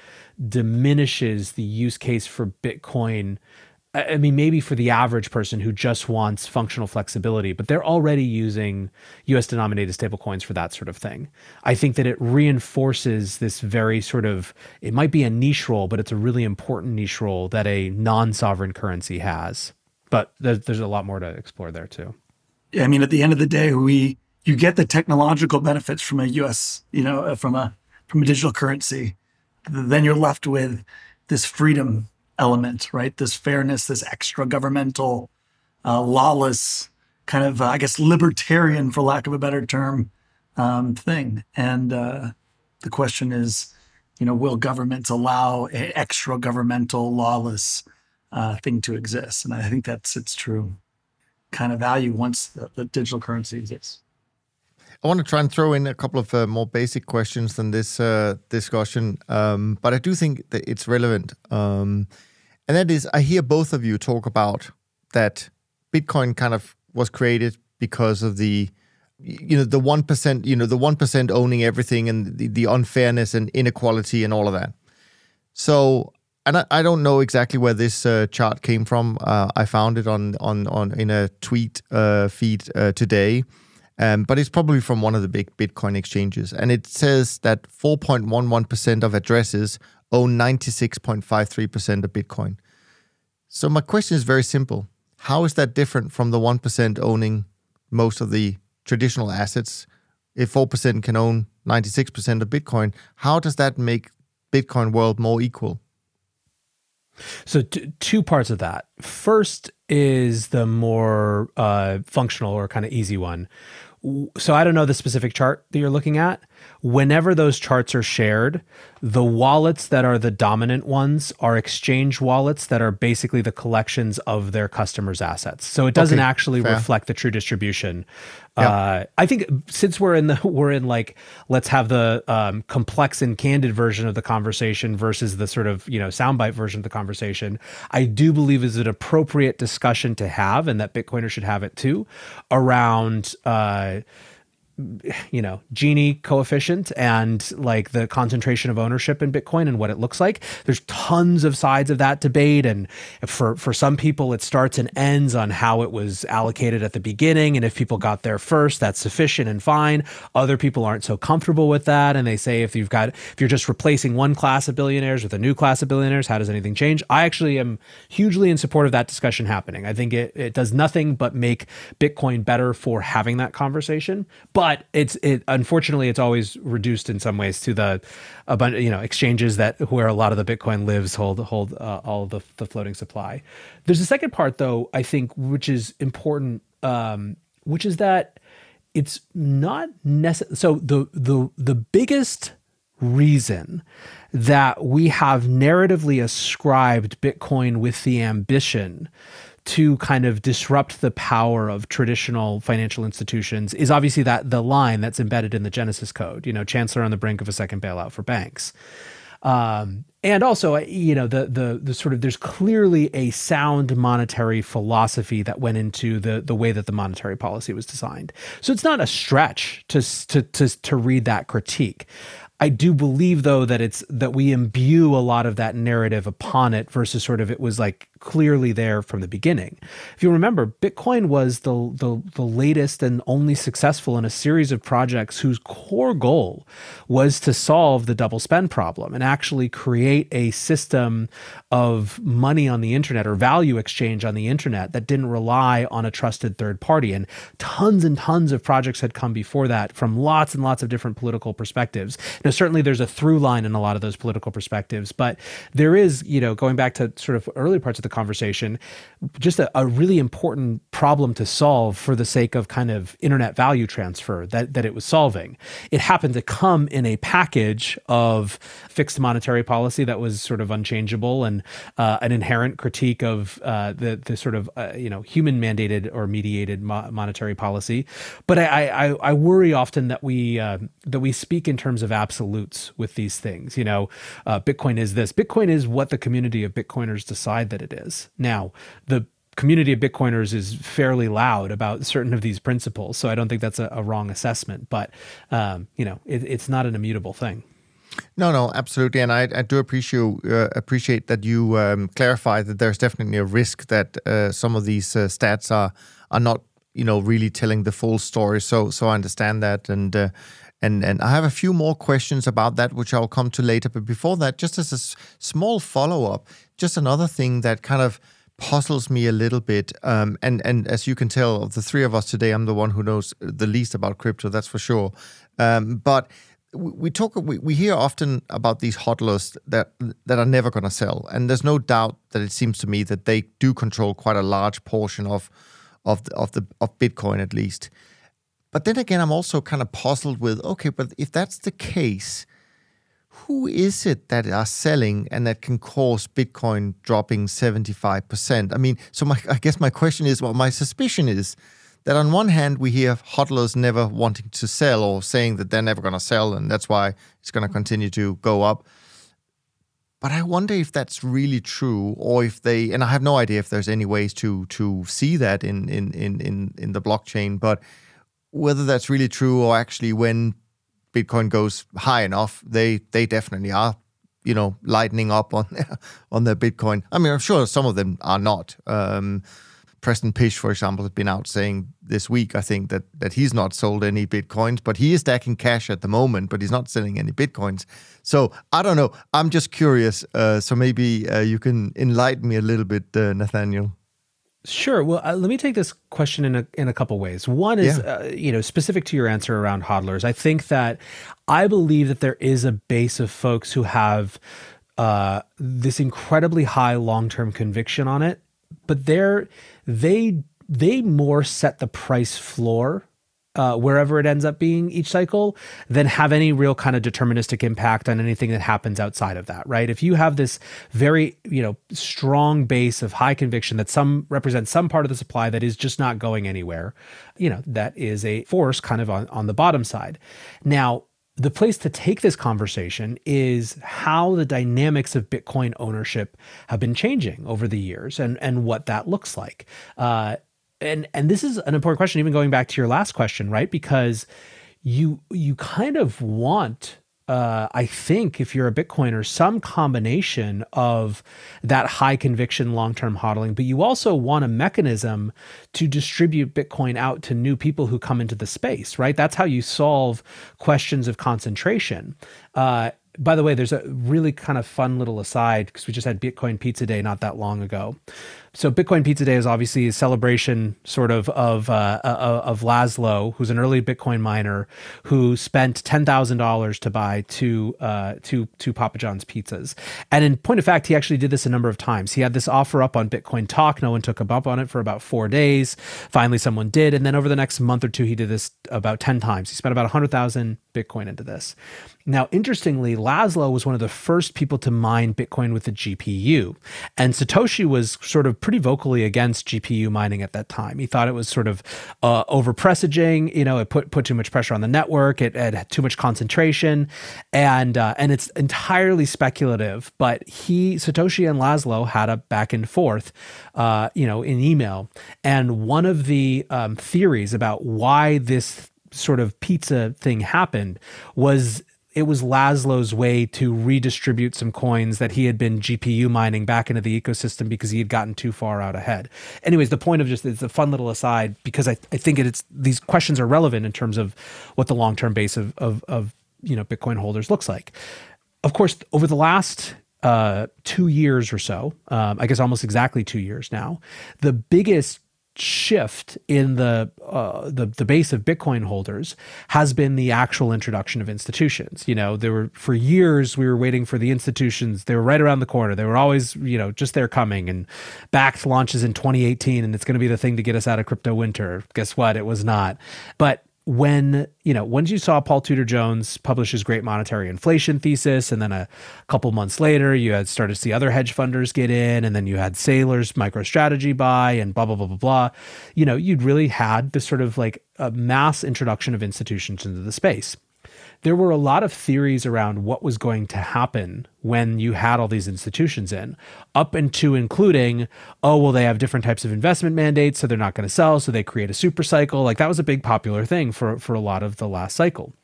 diminishes the use case for Bitcoin. I mean, maybe for the average person who just wants functional flexibility, but they're already using US denominated stablecoins for that sort of thing. I think that it reinforces this very sort of, it might be a niche role, but it's a really important niche role that a non sovereign currency has. But there's, there's a lot more to explore there too. Yeah, I mean, at the end of the day, we, you get the technological benefits from a US, you know, from a, from a digital currency then you're left with this freedom element, right? This fairness, this extra governmental, uh, lawless kind of, uh, I guess, libertarian, for lack of a better term, um, thing. And uh, the question is, you know, will governments allow an extra governmental, lawless uh, thing to exist? And I think that's its true kind of value once the, the digital currency exists. I want to try and throw in a couple of uh, more basic questions than this uh, discussion, um, but I do think that it's relevant. Um, and that is, I hear both of you talk about that Bitcoin kind of was created because of the, you know, the one percent, you know, the one percent owning everything and the, the unfairness and inequality and all of that. So and I, I, don't know exactly where this uh, chart came from. Uh, I found it on on on in a tweet uh, feed uh, today, um, but it's probably from one of the big Bitcoin exchanges. And it says that 4.11% of addresses own 96.53% of Bitcoin. So my question is very simple. How is that different from the 1% owning most of the traditional assets? If 4% can own 96% of Bitcoin, how does that make Bitcoin world more equal? So, t- two parts of that. First is the more uh, functional or kind of easy one, so I don't know the specific chart that you're looking at, whenever those charts are shared, the wallets that are the dominant ones are exchange wallets that are basically the collections of their customers' assets. So it doesn't Okay, actually fair. reflect the true distribution. Uh, I think since we're in the we're in like let's have the um, complex and candid version of the conversation versus the sort of you know soundbite version of the conversation, I do believe is an appropriate discussion to have, and that Bitcoiners should have it too, around. Uh, you know Gini coefficient and like the concentration of ownership in Bitcoin and what it looks like. There's tons of sides of that debate, and for for some people, it starts and ends on how it was allocated at the beginning, and if people got there first, that's sufficient and fine. Other people aren't so comfortable with that, and they say if you've got if you're just replacing one class of billionaires with a new class of billionaires, how does anything change? I actually am hugely in support of that discussion happening. I think it it does nothing but make Bitcoin better for having that conversation, but it's it unfortunately it's always reduced in some ways to the a bunch you know exchanges that where a lot of the Bitcoin lives hold hold uh, all the the floating supply. There's a second part though I think which is important, um, which is that it's not necessary. So the the the biggest reason that we have narratively ascribed Bitcoin with the ambition to kind of disrupt the power of traditional financial institutions is obviously that the line that's embedded in the Genesis code, you know, chancellor on the brink of a second bailout for banks. Um, and also, you know, the the the sort of there's clearly a sound monetary philosophy that went into the the way that the monetary policy was designed. So it's not a stretch to to to to read that critique. I do believe though that it's that we imbue a lot of that narrative upon it versus sort of it was like clearly there from the beginning. If you remember, Bitcoin was the the, the latest and only successful in a series of projects whose core goal was to solve the double spend problem and actually create a system of money on the internet or value exchange on the internet that didn't rely on a trusted third party. And tons and tons of projects had come before that from lots and lots of different political perspectives. Now, certainly there's a through line in a lot of those political perspectives, but there is, you know, going back to sort of early parts of the conversation, just a, a really important problem to solve for the sake of kind of internet value transfer that, that it was solving. It happened to come in a package of fixed monetary policy that was sort of unchangeable and uh, an inherent critique of uh, the the sort of uh, you know human mandated or mediated mo- monetary policy. But I, I I worry often that we uh, that we speak in terms of absolutes with these things. You know, uh, Bitcoin is this. Bitcoin is what the community of Bitcoiners decide that it is. Now the community of Bitcoiners is fairly loud about certain of these principles, so I don't think that's a, a wrong assessment. But um, you know, it, it's not an immutable thing. No, no, absolutely, and I, I do appreciate uh, appreciate that you um, clarify that there's definitely a risk that uh, some of these uh, stats are are not you know really telling the full story. So so I understand that, and uh, and and I have a few more questions about that, which I'll come to later. But before that, just as a s- small follow up, just another thing that kind of puzzles me a little bit. Um, and and as you can tell, the three of us today, I'm the one who knows the least about crypto. That's for sure. Um, but we we talk we, we hear often about these hodlers that that are never going to sell and there's no doubt that it seems to me that they do control quite a large portion of of the, of the of bitcoin at least but then again i'm also kind of puzzled with okay but if that's the case who is it that are selling and that can cause bitcoin dropping 75% i mean so my i guess my question is well my suspicion is that on one hand we hear hodlers never wanting to sell or saying that they're never going to sell and that's why it's going to continue to go up. But i wonder if that's really true or if they and i have no idea if there's any ways to to see that in in in in, in the blockchain but whether that's really true or actually when bitcoin goes high enough they they definitely are you know lightening up on their, on their bitcoin i mean i'm sure some of them are not um Preston Pysh, for example, has been out saying this week, I think, that that he's not sold any bitcoins, but he is stacking cash at the moment, but he's not selling any bitcoins. So I don't know. I'm just curious. Uh, so maybe uh, you can enlighten me a little bit, uh, Nathaniel. Sure. Well, uh, let me take this question in a in a couple ways. One is, Yeah. uh, you know, specific to your answer around hodlers. I think that I believe that there is a base of folks who have uh, this incredibly high long term conviction on it, but they're they they more set the price floor uh, wherever it ends up being each cycle than have any real kind of deterministic impact on anything that happens outside of that, right? If you have this very, you know, strong base of high conviction that some represents some part of the supply that is just not going anywhere, you know, that is a force kind of on, on the bottom side. Now, the place to take this conversation is how the dynamics of Bitcoin ownership have been changing over the years and, and what that looks like. Uh, and and this is an important question even going back to your last question right because you you kind of want uh, I think if you're a Bitcoiner, some combination of that high conviction long term hodling, but you also want a mechanism to distribute Bitcoin out to new people who come into the space, right? That's how you solve questions of concentration. Uh, by the way, there's a really kind of fun little aside because we just had Bitcoin Pizza Day not that long ago. So Bitcoin Pizza Day is obviously a celebration, sort of of uh, uh, of Laszlo, who's an early Bitcoin miner who spent ten thousand dollars to buy two uh, two two Papa John's pizzas. And in point of fact, he actually did this a number of times. He had this offer up on Bitcoin Talk. No one took him up on it for about four days. Finally, someone did, and then over the next month or two, he did this about ten times. He spent about hundred thousand Bitcoin into this. Now, interestingly, Laszlo was one of the first people to mine Bitcoin with a GPU, and Satoshi was sort of pretty vocally against GPU mining at that time. He thought it was sort of uh, over presaging. You know, it put put too much pressure on the network. It, it had too much concentration, and uh, and it's entirely speculative. But he Satoshi and Laszlo had a back and forth, uh, you know, in email. And one of the um, theories about why this sort of pizza thing happened was it was Laszlo's way to redistribute some coins that he had been GPU mining back into the ecosystem because he had gotten too far out ahead. Anyways, the point of just it's a fun little aside because I, I think it's these questions are relevant in terms of what the long term base of, of of you know Bitcoin holders looks like. Of course, over the last uh, two years or so, um, I guess almost exactly two years now, the biggest shift in the, uh, the the base of Bitcoin holders has been the actual introduction of institutions. You know, there were for years we were waiting for the institutions. They were right around the corner. They were always you know just there coming. And Bakkt launches in 2018, and it's going to be the thing to get us out of crypto winter. Guess what? It was not. But when you know once you saw paul tudor jones publish his great monetary inflation thesis and then a couple months later you had started to see other hedge funders get in and then you had Saylor's microstrategy buy and blah blah blah blah blah you know you'd really had this sort of like a mass introduction of institutions into the space there were a lot of theories around what was going to happen when you had all these institutions in, up into including, oh, well, they have different types of investment mandates, so they're not going to sell, so they create a super cycle. Like that was a big popular thing for, for a lot of the last cycle.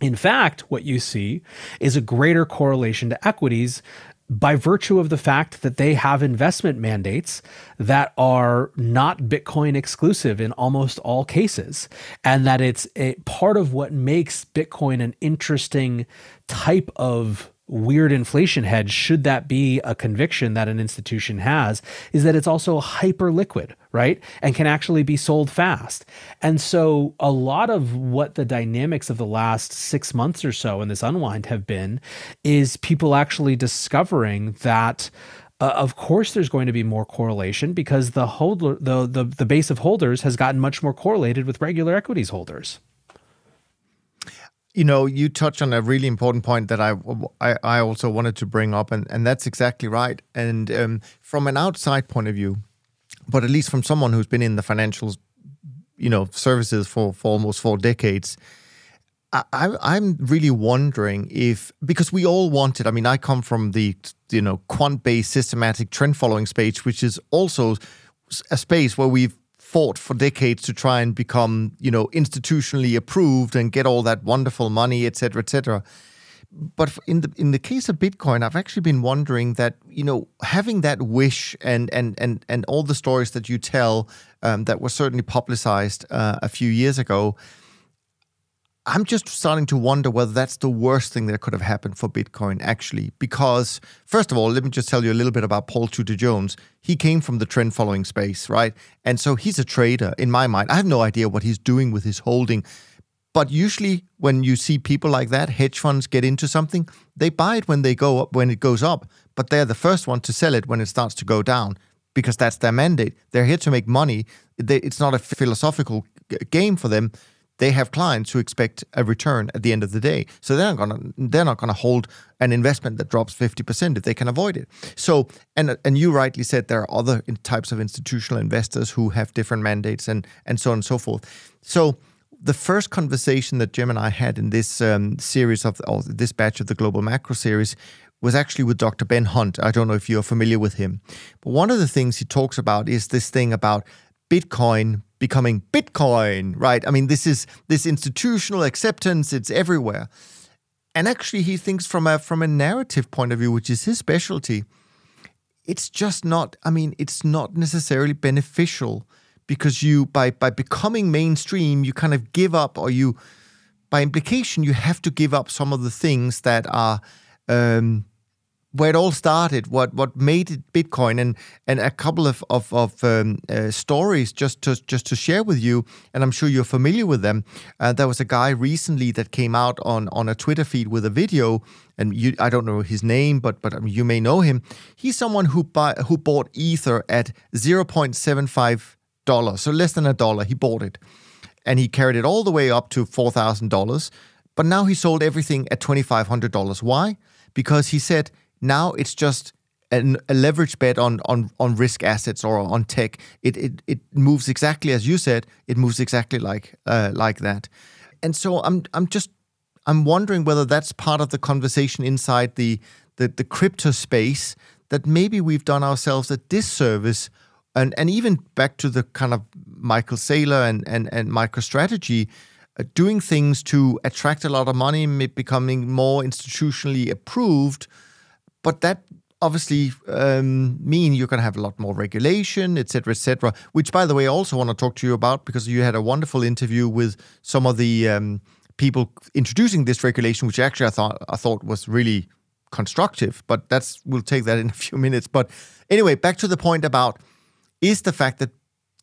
In fact, what you see is a greater correlation to equities by virtue of the fact that they have investment mandates that are not Bitcoin exclusive in almost all cases, and that it's a part of what makes Bitcoin an interesting type of weird inflation hedge, should that be a conviction that an institution has, is that it's also hyper liquid, right? And can actually be sold fast. And so a lot of what the dynamics of the last six months or so in this unwind have been is people actually discovering that. Uh, of course, there's going to be more correlation because the holder, the, the the base of holders has gotten much more correlated with regular equities holders you know you touched on a really important point that I, I, I also wanted to bring up and, and that's exactly right and um, from an outside point of view but at least from someone who's been in the financial you know services for, for almost four decades I, I'm really wondering if because we all wanted. I mean, I come from the you know quant-based systematic trend following space, which is also a space where we've fought for decades to try and become, you know, institutionally approved and get all that wonderful money, et cetera, et cetera. But in the in the case of Bitcoin, I've actually been wondering that you know having that wish and and and and all the stories that you tell um, that were certainly publicized uh, a few years ago I'm just starting to wonder whether that's the worst thing that could have happened for Bitcoin, actually. Because, first of all, let me just tell you a little bit about Paul Tudor Jones. He came from the trend following space, right? And so he's a trader in my mind. I have no idea what he's doing with his holding. But usually, when you see people like that, hedge funds get into something, they buy it when they go up, when it goes up, but they're the first one to sell it when it starts to go down because that's their mandate. They're here to make money. They, it's not a philosophical game for them they have clients who expect a return at the end of the day. So they're not gonna they're not gonna hold an investment that drops 50% if they can avoid it. So and and you rightly said there are other types of institutional investors who have different mandates and and so on and so forth. So the first conversation that Cem and I had in this um, series of this batch of the Global Macro series was actually with Dr. Ben Hunt. I don't know if you're familiar with him, but one of the things he talks about is this thing about Bitcoin becoming Bitcoin, right? I mean, this is this institutional acceptance, it's everywhere. And actually he thinks from a from a narrative point of view, which is his specialty, it's just not, I mean, it's not necessarily beneficial because you by by becoming mainstream, you kind of give up or you by implication, you have to give up some of the things that are um, where it all started, what what made it Bitcoin, and and a couple of of, of um, uh, stories just to just to share with you, and I'm sure you're familiar with them. Uh, there was a guy recently that came out on on a Twitter feed with a video, and you I don't know his name, but but you may know him. He's someone who buy who bought Ether at 0.75 dollars, so less than a dollar. He bought it, and he carried it all the way up to four thousand dollars. But now he sold everything at twenty five hundred dollars. Why? Because he said now it's just an, a leverage bet on on on risk assets or on tech. It it it moves exactly as you said. It moves exactly like uh, like that. And so I'm I'm just I'm wondering whether that's part of the conversation inside the the, the crypto space that maybe we've done ourselves a disservice and and even back to the kind of Michael Saylor and and and MicroStrategy uh, doing things to attract a lot of money, becoming more institutionally approved but that obviously um, mean you're going to have a lot more regulation, et cetera, et cetera. Which, by the way, I also want to talk to you about because you had a wonderful interview with some of the um, people introducing this regulation, which actually I thought I thought was really constructive. But that's we'll take that in a few minutes. But anyway, back to the point about is the fact that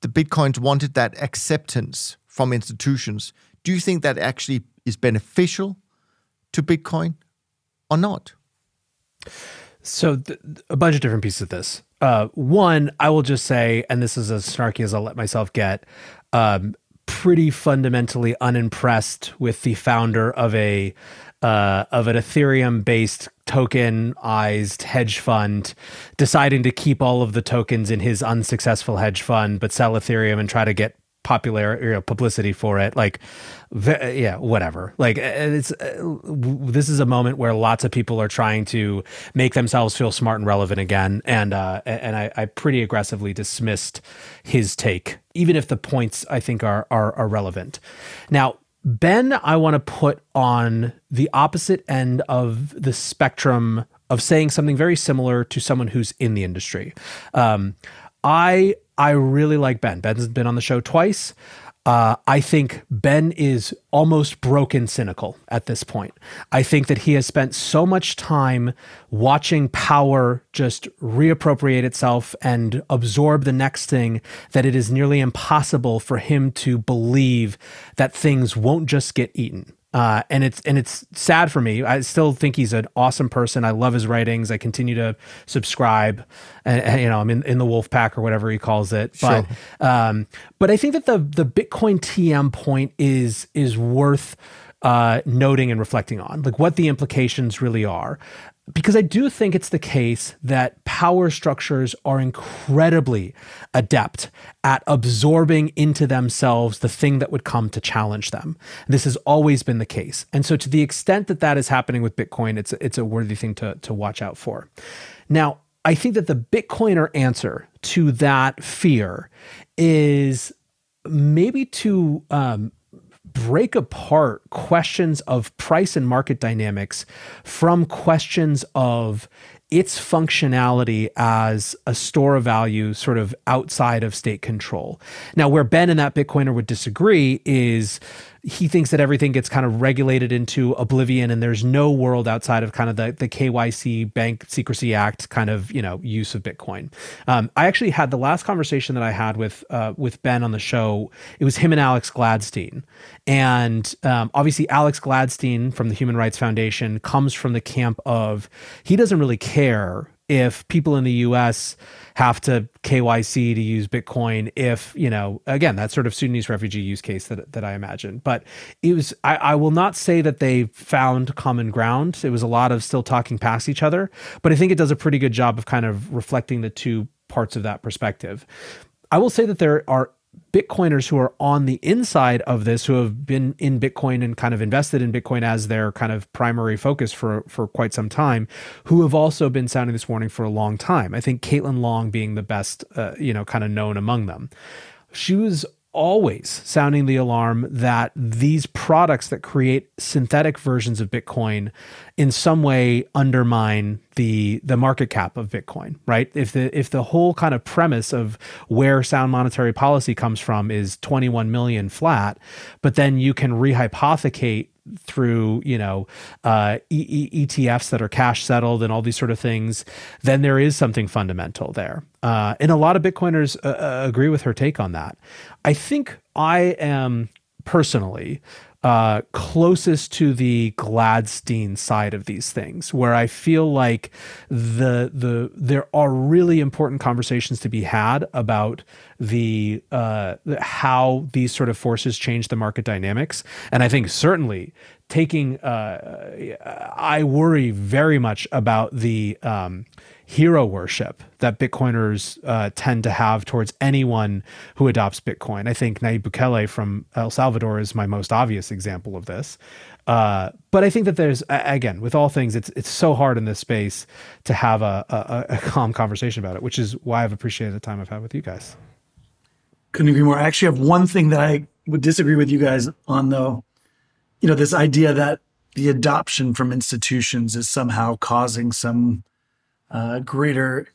the bitcoins wanted that acceptance from institutions. Do you think that actually is beneficial to Bitcoin or not? So th- a bunch of different pieces of this. Uh, one, I will just say, and this is as snarky as I'll let myself get. Um, pretty fundamentally unimpressed with the founder of a uh, of an Ethereum based tokenized hedge fund deciding to keep all of the tokens in his unsuccessful hedge fund, but sell Ethereum and try to get popular you know, publicity for it. Like yeah whatever. Like it's uh, this is a moment where lots of people are trying to make themselves feel smart and relevant again. And uh and i, I pretty aggressively dismissed his take even if the points i think are are, are relevant. Now ben i want to put on the opposite end of the spectrum of saying something very similar to someone who's in the industry. Um, I I really like Ben. Ben's been on the show twice. Uh, I think Ben is almost broken cynical at this point. I think that he has spent so much time watching power just reappropriate itself and absorb the next thing that it is nearly impossible for him to believe that things won't just get eaten. Uh, and it's and it's sad for me. I still think he's an awesome person. I love his writings. I continue to subscribe, and, and you know I'm in, in the wolf pack or whatever he calls it. Sure. But um, but I think that the the Bitcoin TM point is is worth uh, noting and reflecting on, like what the implications really are because I do think it's the case that power structures are incredibly adept at absorbing into themselves the thing that would come to challenge them. This has always been the case. And so to the extent that that is happening with Bitcoin, it's it's a worthy thing to to watch out for. Now, I think that the Bitcoiner answer to that fear is maybe to um, break apart questions of price and market dynamics from questions of its functionality as a store of value sort of outside of state control. Now, where Ben and that Bitcoiner would disagree is he thinks that everything gets kind of regulated into oblivion and there's no world outside of kind of the, the KYC Bank Secrecy Act kind of, you know, use of Bitcoin. Um, I actually had the last conversation that I had with uh, with Ben on the show. It was him and Alex Gladstein. And um, obviously Alex Gladstein from the Human Rights Foundation comes from the camp of he doesn't really care if people in the US have to KYC to use Bitcoin, if, you know, again, that sort of Sudanese refugee use case that, that I imagine. But it was, I, I will not say that they found common ground. It was a lot of still talking past each other, but I think it does a pretty good job of kind of reflecting the two parts of that perspective. I will say that there are Bitcoiners who are on the inside of this, who have been in Bitcoin and kind of invested in Bitcoin as their kind of primary focus for for quite some time, who have also been sounding this warning for a long time. I think Caitlin Long being the best, uh, you know, kind of known among them. She was always sounding the alarm that these products that create synthetic versions of Bitcoin in some way undermine the the market cap of Bitcoin, right? If the if the whole kind of premise of where sound monetary policy comes from is 21 million flat, but then you can rehypothecate through you know uh, e- ETFs that are cash settled and all these sort of things, then there is something fundamental there. Uh, and a lot of Bitcoiners uh, uh agree with her take on that. I think I am personally uh, closest to the Gladstein side of these things, where I feel like the the there are really important conversations to be had about the uh, how these sort of forces change the market dynamics, and I think certainly taking uh, I worry very much about the um, hero worship that Bitcoiners uh, tend to have towards anyone who adopts Bitcoin. I think Nayib Bukele from El Salvador is my most obvious example of this. Uh, but I think that there's again with all things, it's it's so hard in this space to have a, a, a calm conversation about it, which is why I've appreciated the time I've had with you guys. Couldn't agree more. I actually have one thing that I would disagree with you guys on, though. You know, this idea that the adoption from institutions is somehow causing some greater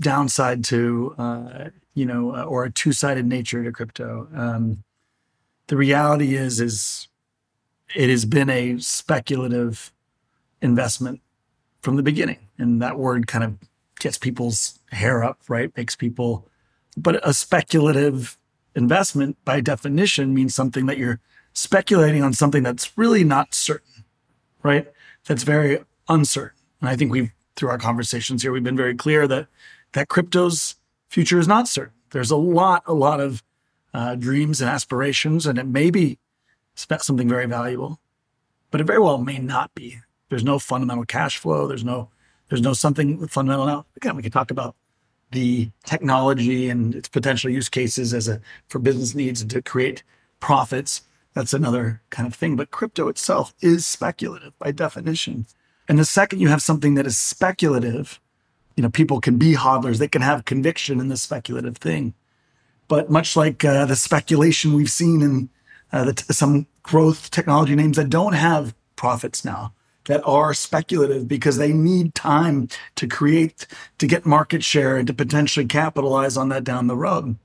downside to uh, you know uh, or a two-sided nature to crypto. Um, the reality is is it has been a speculative investment from the beginning and that word kind of gets people's hair up right? Makes people but a speculative investment by definition means something that you're speculating on something that's really not certain right? That's very uncertain. And i think we've through our conversations here, we've been very clear that that crypto's future is not certain. There's a lot, a lot of uh, dreams and aspirations, and it may be something very valuable, but it very well may not be. There's no fundamental cash flow. There's no, there's no something fundamental. Now, again, we can talk about the technology and its potential use cases as a for business needs to create profits. That's another kind of thing. But crypto itself is speculative by definition. And the second you have something that is speculative, you know, people can be hodlers, they can have conviction in the speculative thing. But much like uh, the speculation we've seen in uh, the, some growth technology names that don't have profits now, that are speculative because they need time to create, to get market share and to potentially capitalize on that down the road.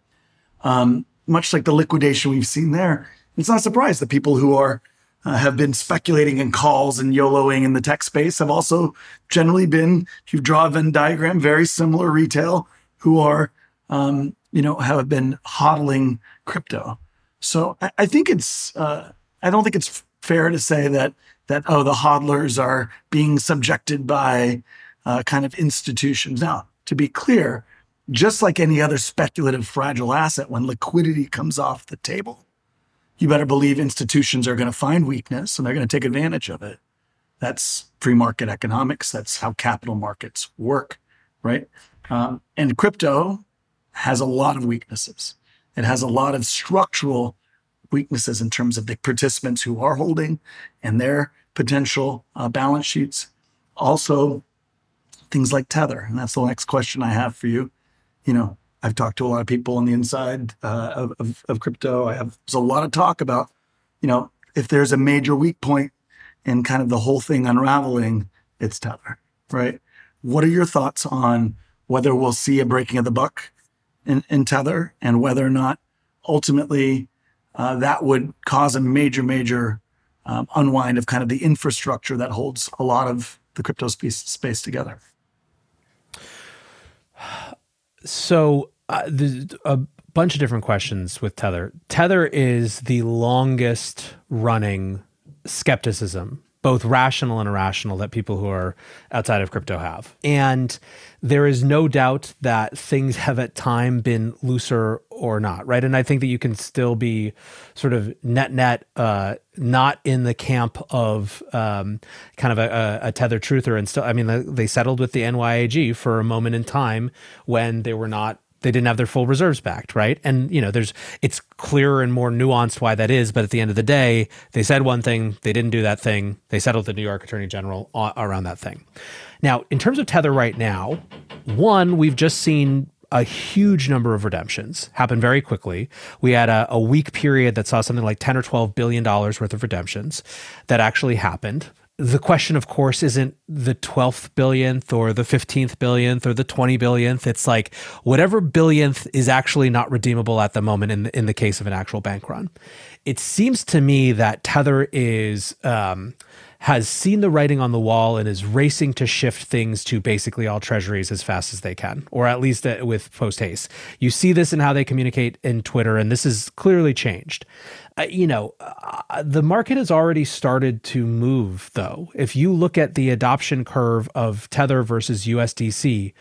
Um, much like the liquidation we've seen there, it's not a surprise that people who are uh, have been speculating in calls and YOLOing in the tech space have also generally been, if you draw a Venn diagram, very similar retail who are, um, you know, have been hodling crypto. So I, I think it's, uh, I don't think it's fair to say that, that, oh, the hodlers are being subjected by uh, kind of institutions. Now, to be clear, just like any other speculative fragile asset, when liquidity comes off the table, you better believe institutions are going to find weakness and they're going to take advantage of it. That's free market economics. That's how capital markets work, right? Um, and crypto has a lot of weaknesses. It has a lot of structural weaknesses in terms of the participants who are holding and their potential uh, balance sheets. Also, things like Tether. And that's the next question I have for you. You know, I've talked to a lot of people on the inside uh, of, of, of, crypto. I have there's a lot of talk about, you know, if there's a major weak point in kind of the whole thing unraveling, it's Tether, right? What are your thoughts on whether we'll see a breaking of the buck in, in Tether and whether or not ultimately uh, that would cause a major, major um, unwind of kind of the infrastructure that holds a lot of the crypto space, space together? So uh, a bunch of different questions with Tether. Tether is the longest running skepticism both rational and irrational, that people who are outside of crypto have. And there is no doubt that things have at time been looser or not, right? And I think that you can still be sort of net net, uh, not in the camp of um, kind of a, a, tether truther. And still, I mean, they settled with the NYAG for a moment in time when they were not they didn't have their full reserves backed, right? And you know, there's it's clearer and more nuanced why that is, but at the end of the day, they said one thing, they didn't do that thing. They settled the New York Attorney General around that thing. Now, in terms of Tether right now, one, we've just seen a huge number of redemptions happen very quickly. We had a, a week period that saw something like 10 or 12 billion dollars worth of redemptions that actually happened the question, of course, isn't the 12th billionth or the 15th billionth or the 20 billionth. It's like whatever billionth is actually not redeemable at the moment in the, in the case of an actual bank run. It seems to me that Tether is. Um, has seen the writing on the wall and is racing to shift things to basically all treasuries as fast as they can, or at least uh, with post haste. You see this in how they communicate in Twitter, and this is clearly changed. Uh, you know, uh, the market has already started to move, though. If you look at the adoption curve of Tether versus USDC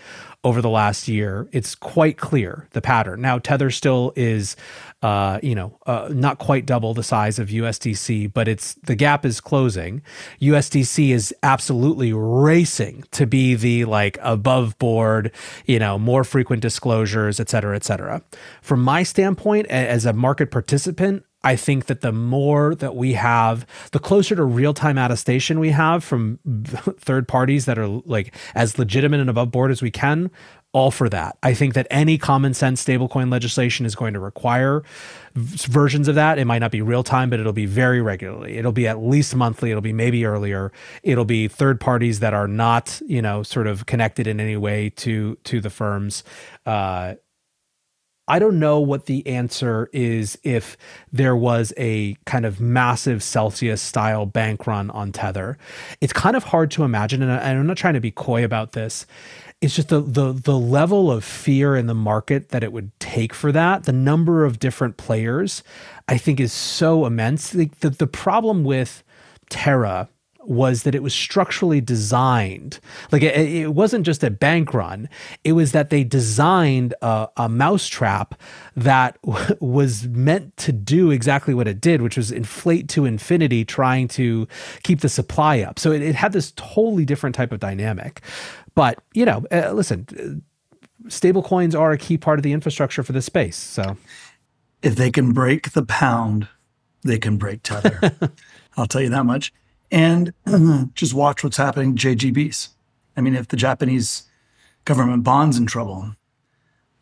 over the last year, it's quite clear the pattern. Now, Tether still is uh, you know, uh, not quite double the size of USDC, but it's the gap is closing. USDC is absolutely racing to be the like above board, you know, more frequent disclosures, et cetera, et cetera. From my standpoint, as a market participant, I think that the more that we have, the closer to real time attestation we have from third parties that are like as legitimate and above board as we can, all for that. I think that any common sense stablecoin legislation is going to require versions of that. It might not be real time, but it'll be very regularly. It'll be at least monthly. It'll be maybe earlier. It'll be third parties that are not, you know, sort of connected in any way to to the firms. Uh, I don't know what the answer is if there was a kind of massive Celsius style bank run on Tether. It's kind of hard to imagine, and I'm not trying to be coy about this it's just the the the level of fear in the market that it would take for that the number of different players i think is so immense the, the, the problem with terra was that it was structurally designed like it, it wasn't just a bank run it was that they designed a, a mousetrap that w- was meant to do exactly what it did which was inflate to infinity trying to keep the supply up so it, it had this totally different type of dynamic but you know, uh, listen, stable coins are a key part of the infrastructure for this space. So if they can break the pound, they can break tether. I'll tell you that much. And just watch what's happening to JGBs. I mean, if the Japanese government bonds in trouble,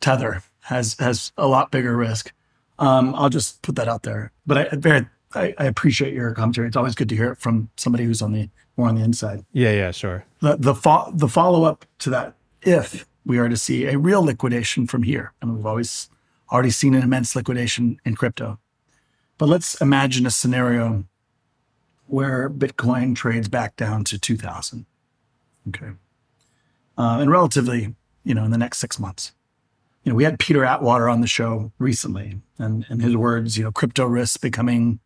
tether has has a lot bigger risk. Um, I'll just put that out there. But I, very, I, I appreciate your commentary. It's always good to hear it from somebody who's on the more on the inside. Yeah, yeah, sure. The the fo- the follow up to that, if we are to see a real liquidation from here, I and we've always already seen an immense liquidation in crypto, but let's imagine a scenario where Bitcoin trades back down to two thousand. Okay, uh, and relatively, you know, in the next six months. You know, we had Peter Atwater on the show recently, and in his words, you know, crypto risks becoming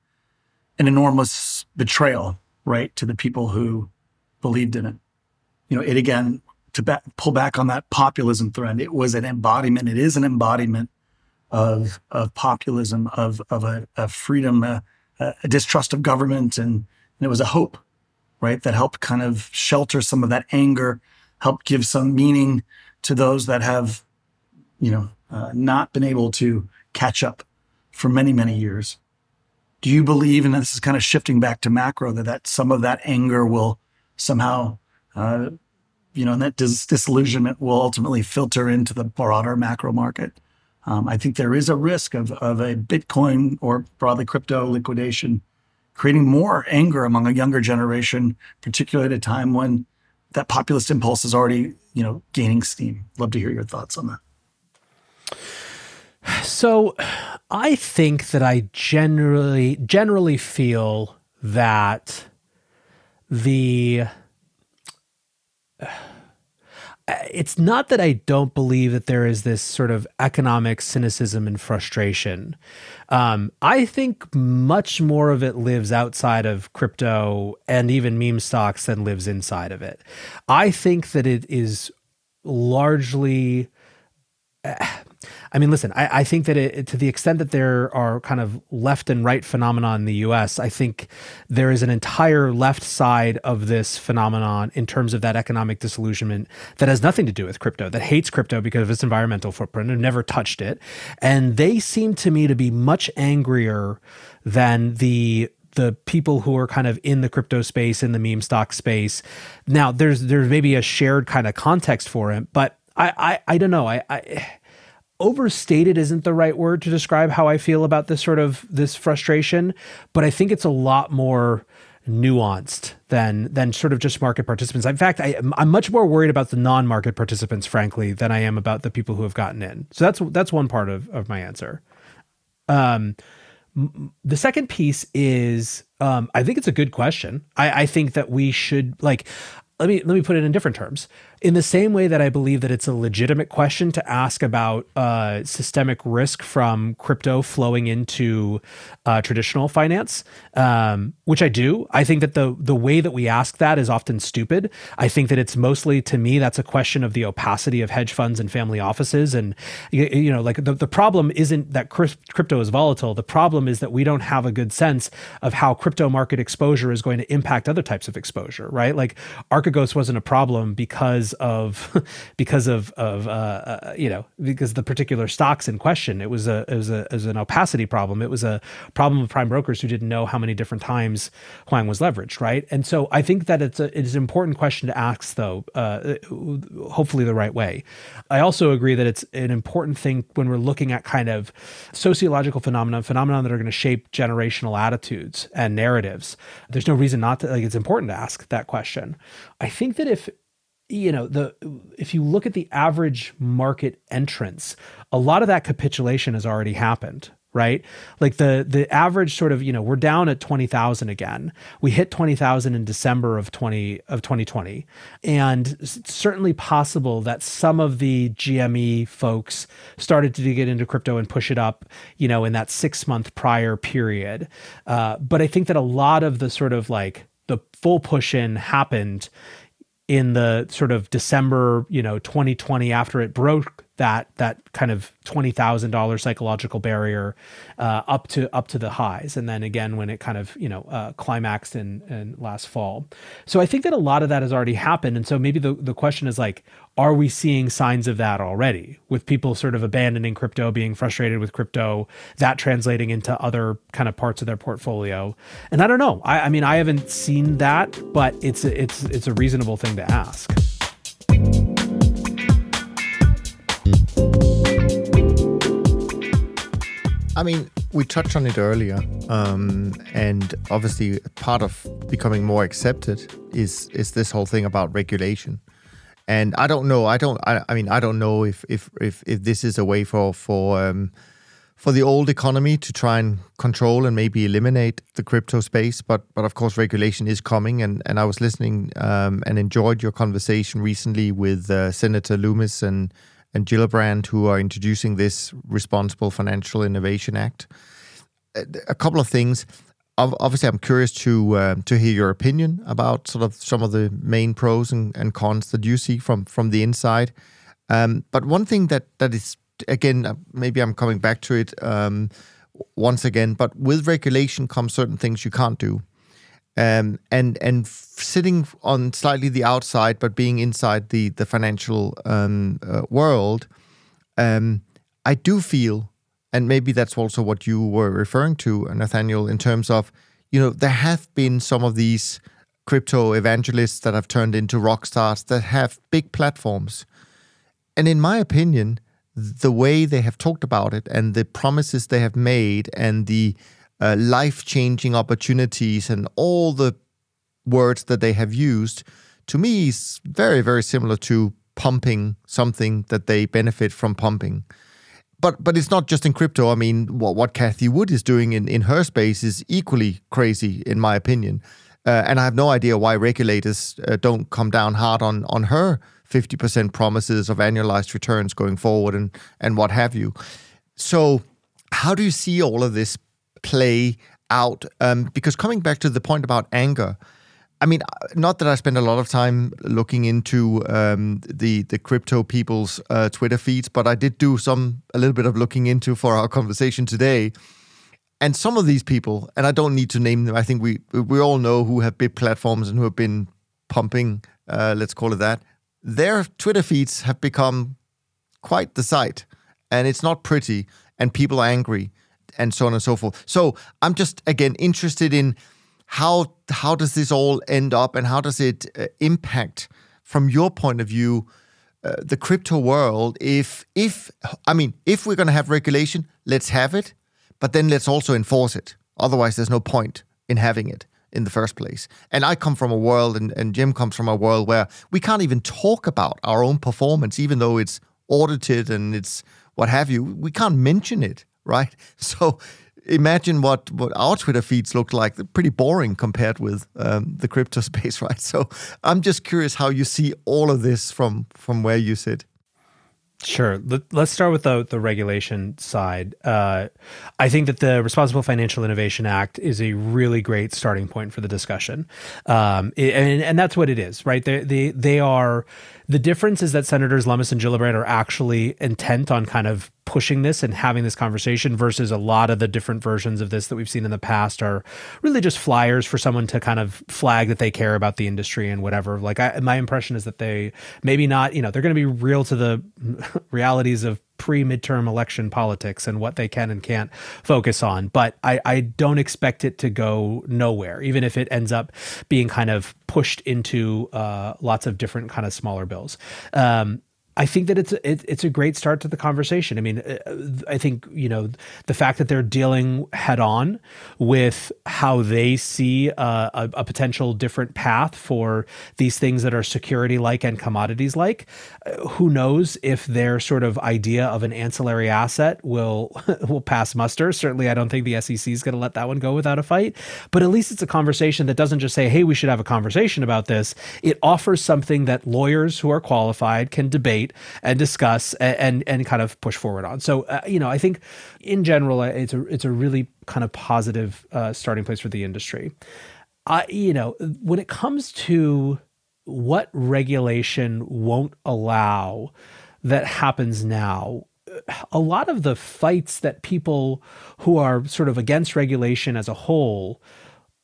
an enormous betrayal right to the people who believed in it. You know, it again to ba- pull back on that populism thread. It was an embodiment. It is an embodiment of of populism, of of a, a freedom, a, a, distrust of government, and, and it was a hope, right, that helped kind of shelter some of that anger, help give some meaning to those that have, you know, uh, not been able to catch up for many many years do you believe, and this is kind of shifting back to macro, that, that some of that anger will somehow, uh, you know, and that dis- disillusionment will ultimately filter into the broader macro market? Um, I think there is a risk of, of a Bitcoin or broadly crypto liquidation creating more anger among a younger generation, particularly at a time when that populist impulse is already, you know, gaining steam. Love to hear your thoughts on that. So I think that I generally generally feel that the it's not that I don't believe that there is this sort of economic cynicism and frustration. Um, I think much more of it lives outside of crypto and even meme stocks than lives inside of it. I think that it is largely. Uh, I mean, listen, I, I think that it, to the extent that there are kind of left and right phenomena in the US, I think there is an entire left side of this phenomenon in terms of that economic disillusionment that has nothing to do with crypto, that hates crypto because of its environmental footprint and never touched it. And they seem to me to be much angrier than the the people who are kind of in the crypto space in the meme stock space now there's there's maybe a shared kind of context for it but i i, I don't know i i overstated isn't the right word to describe how I feel about this sort of this frustration, but I think it's a lot more nuanced than than sort of just market participants. In fact, I, am much more worried about the non-market participants, frankly, than I am about the people who have gotten in. So that's that's one part of of my answer. Um, the second piece is um, I think it's a good question. I, I think that we should like let me let me put it in different terms in the same way that I believe that it's a legitimate question to ask about uh, systemic risk from crypto flowing into uh, traditional finance, um, which I do. I think that the the way that we ask that is often stupid. I think that it's mostly to me that's a question of the opacity of hedge funds and family offices, and you, you know, like the, the problem isn't that crypto is volatile. The problem is that we don't have a good sense of how crypto market exposure is going to impact other types of exposure, right? Like Archegos wasn't a problem because of because of of uh, uh, you know because the particular stocks in question. It was a it was a it was an opacity problem. It was a problem of prime brokers who didn't know how many different times Hwang was leveraged, right? And so I think that it's a it's an important question to ask, though. Uh, hopefully the right way. I also agree that it's an important thing when we're looking at kind of sociological phenomena, phenomena that are going to shape generational attitudes and narratives. There's no reason not to like. It's important to ask that question. I think that if you know the if you look at the average market entrance a lot of that capitulation has already happened right? Like the the average sort of you know we're down at 20,000 again. We hit 20,000 in December of 20 of 2020 and it's certainly possible that some of the GME folks started to get into crypto and push it up you know in that 6 month prior period. Uh, but i think that a lot of the sort of like the full push in happened in the sort of December, you know, 2020 after it broke that that kind of twenty thousand dollar psychological barrier uh, up to up to the highs, and then again when it kind of you know uh, climaxed in, in last fall. So I think that a lot of that has already happened, and so maybe the the question is like, are we seeing signs of that already with people sort of abandoning crypto, being frustrated with crypto, that translating into other kind of parts of their portfolio? And I don't know. I, I mean, I haven't seen that, but it's a, it's it's a reasonable thing to ask. I mean, we touched on it earlier, um, and obviously, part of becoming more accepted is is this whole thing about regulation. And I don't know. I don't. I, I mean, I don't know if if if if this is a way for for um, for the old economy to try and control and maybe eliminate the crypto space. But but of course, regulation is coming. And and I was listening um, and enjoyed your conversation recently with uh, Senator Lummis and and Gillibrand, who are introducing this Responsible Financial Innovation Act. A couple of things. Obviously, I'm curious to uh, to hear your opinion about sort of some of the main pros and, and cons that you see from from the inside. Um, but one thing that that is again, uh, maybe I'm coming back to it um, once again. But with regulation comes certain things you can't do um, and and sitting on slightly the outside, but being inside the the financial um, uh, world, um, I do feel, and maybe that's also what you were referring to, Nathaniel, in terms of you know there have been some of these crypto evangelists that have turned into rock stars that have big platforms, and in my opinion, the way they have talked about it and the promises they have made and the uh, life changing opportunities and all the words that they have used, to me is very, very similar to pumping something that they benefit from pumping. But but it's not just in crypto. I mean, what what Cathie Wood is doing in, in her space is equally crazy, in my opinion. Uh, and I have no idea why regulators uh, don't come down hard on on her 50% promises of annualized returns going forward and, and what have you. So, how do you see all of this play out? Um, because coming back to the point about anger, I mean, not that I spend a lot of time looking into um, the the crypto people's uh, Twitter feeds, but I did do some a little bit of looking into for our conversation today. And some of these people, and I don't need to name them. I think we we all know who have big platforms and who have been pumping, uh, let's call it that. Their Twitter feeds have become quite the sight, and it's not pretty, and people are angry, and so on and so forth. So I'm just again interested in how how does this all end up and how does it uh, impact from your point of view uh, the crypto world? If if i mean if we're going to have regulation let's have it but then let's also enforce it. Otherwise there's no point in having it in the first place. And i come from a world and, and Cem comes from a world where we can't even talk about our own performance even though it's audited and it's what have you. We can't mention it right? So imagine what, what our Twitter feeds look like. They're pretty boring compared with um, the crypto space, right? So I'm just curious how you see all of this from from where you sit. Sure. Let, us start with the, the regulation side. Uh, I think that the Responsible Financial Innovation Act is a really great starting point for the discussion. Um, it, and, and that's what it is, right? They, they, they are the difference is that Senators Lummis and Gillibrand are actually intent on kind of pushing this and having this conversation versus a lot of the different versions of this that we've seen in the past are really just flyers for someone to kind of flag that they care about the industry and whatever. Like I, my impression is that they maybe not, you know, they're going to be real to the realities of pre midterm election politics and what they can and can't focus on. But I, I don't expect it to go nowhere, even if it ends up being kind of pushed into uh, lots of different kind of smaller bills. Um, I think that it's a, it, it's a great start to the conversation. I mean, uh, I think you know the fact that they're dealing head on with how they see a, a, a potential different path for these things that are security like and commodities like. Uh, who knows if their sort of idea of an ancillary asset will will pass muster? Certainly, I don't think the SEC is going to let that one go without a fight. But at least it's a conversation that doesn't just say, "Hey, we should have a conversation about this." It offers something that lawyers who are qualified can debate debate and discuss and and, and kind of push forward on. So uh, you know, I think in general, uh, it's a it's a really kind of positive uh, starting place for the industry. I you know, when it comes to what regulation won't allow that happens now a lot of the fights that people who are sort of against regulation as a whole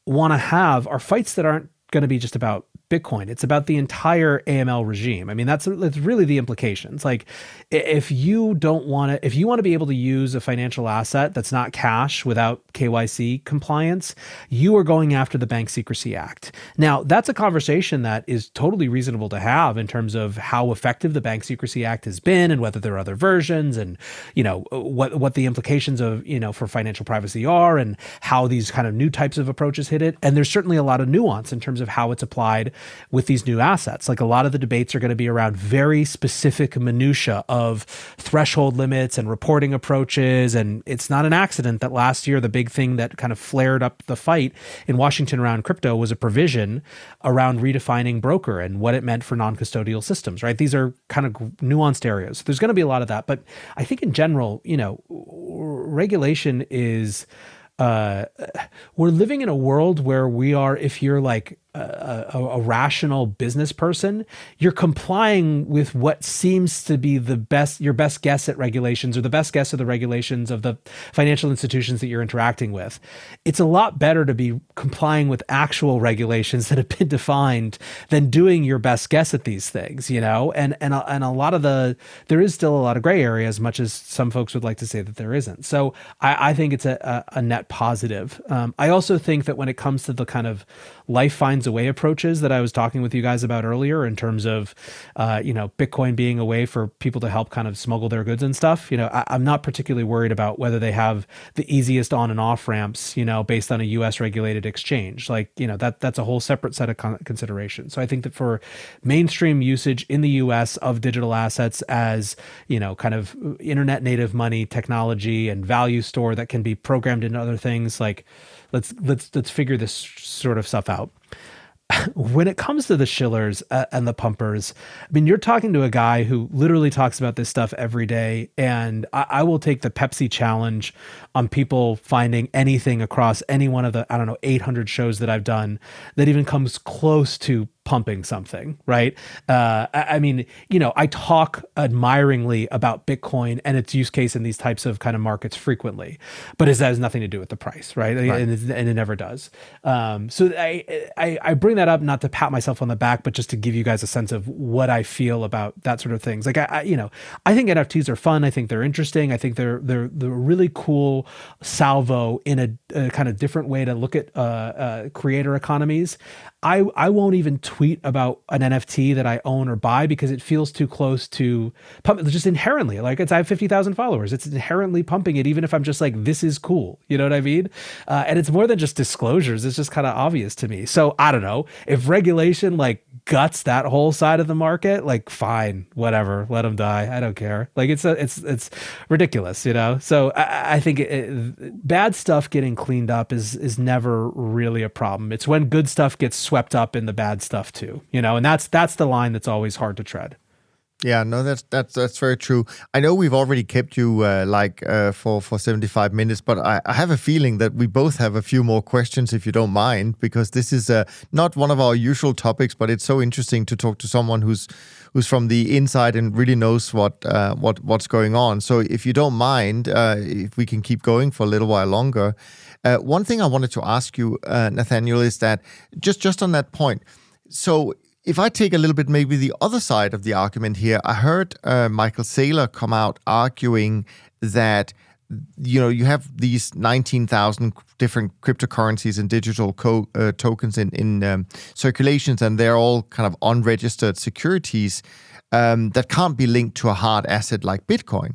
want to have are fights that aren't going to be just about Bitcoin. It's about the entire AML regime. I mean, that's that's really the implications. Like, if you don't want to, if you want to be able to use a financial asset that's not cash without KYC compliance, you are going after the Bank Secrecy Act. Now, that's a conversation that is totally reasonable to have in terms of how effective the Bank Secrecy Act has been and whether there are other versions and you know what what the implications of you know for financial privacy are and how these kind of new types of approaches hit it. And there's certainly a lot of nuance in terms of how it's applied with these new assets. Like a lot of the debates are going to be around very specific minutia of threshold limits and reporting approaches. And it's not an accident that last year the big thing that kind of flared up the fight in Washington around crypto was a provision around redefining broker and what it meant for non-custodial systems. Right? These are kind of nuanced areas. There's going to be a lot of that, but I think in general, you know, regulation is. Uh, we're living in a world where we are, if you're like a, a, a, rational business person, you're complying with what seems to be the best, your best guess at regulations or the best guess of the regulations of the financial institutions that you're interacting with. It's a lot better to be complying with actual regulations that have been defined than doing your best guess at these things, you know? And, and, a, and a lot of the, there is still a lot of gray area as much as some folks would like to say that there isn't. So I, I think it's a, a, net positive. Um, I also think that when it comes to the kind of life finds a way approaches that I was talking with you guys about earlier in terms of, uh, you know, Bitcoin being a way for people to help kind of smuggle their goods and stuff. You know, I, am not particularly worried about whether they have the easiest on and off ramps, you know, based on a U.S. regulated exchange. Like, you know, that that's a whole separate set of con- considerations. So I think that for mainstream usage in the U.S. of digital assets as, you know, kind of internet native money technology and value store that can be programmed into other things like let's let's let's figure this sort of stuff out. when it comes to the shillers uh, and the pumpers, I mean, you're talking to a guy who literally talks about this stuff every day. And I, I, will take the Pepsi challenge on people finding anything across any one of the, I don't know, 800 shows that I've done that even comes close to pumping something, right? Uh, I mean, you know, I talk admiringly about Bitcoin and its use case in these types of kind of markets frequently, but it has nothing to do with the price, right? right. And, it, and, it, never does. Um, so I, I, I bring that up not to pat myself on the back, but just to give you guys a sense of what I feel about that sort of things. Like I, I you know, I think NFTs are fun. I think they're interesting. I think they're they're they're really cool salvo in a, a kind of different way to look at uh, uh, creator economies. I I won't even tweet about an NFT that I own or buy because it feels too close to just inherently. Like it's I have fifty thousand followers. It's inherently pumping it, even if I'm just like this is cool. You know what I mean? Uh, and it's more than just disclosures. It's just kind of obvious to me. So I don't know if regulation like guts that whole side of the market. Like fine, whatever, let them die. I don't care. Like it's a, it's it's ridiculous, you know. So I, I think it, it, bad stuff getting cleaned up is is never really a problem. It's when good stuff gets swept up in the bad stuff too, you know, and that's that's the line that's always hard to tread. Yeah, no, that's that's that's very true. I know we've already kept you uh, like uh, for for seventy five minutes, but I, I, have a feeling that we both have a few more questions, if you don't mind, because this is uh, not one of our usual topics, but it's so interesting to talk to someone who's who's from the inside and really knows what uh, what what's going on. So, if you don't mind, uh, if we can keep going for a little while longer, uh, one thing I wanted to ask you, Nathaniel, is that just just on that point. So if I take a little bit maybe the other side of the argument here, I heard uh, Michael Saylor come out arguing that you know you have these 19,000 different cryptocurrencies and digital co- uh, tokens in in um, circulations and they're all kind of unregistered securities um, that can't be linked to a hard asset like Bitcoin.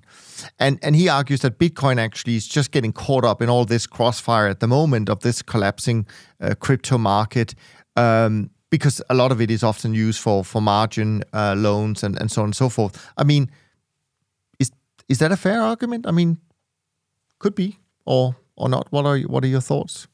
And and he argues that Bitcoin actually is just getting caught up in all this crossfire at the moment of this collapsing uh, crypto market. Um, because a lot of it is often used for for margin uh, loans and, and so on and so forth. I mean, is is that a fair argument? I mean, could be or or not. What are what are your thoughts?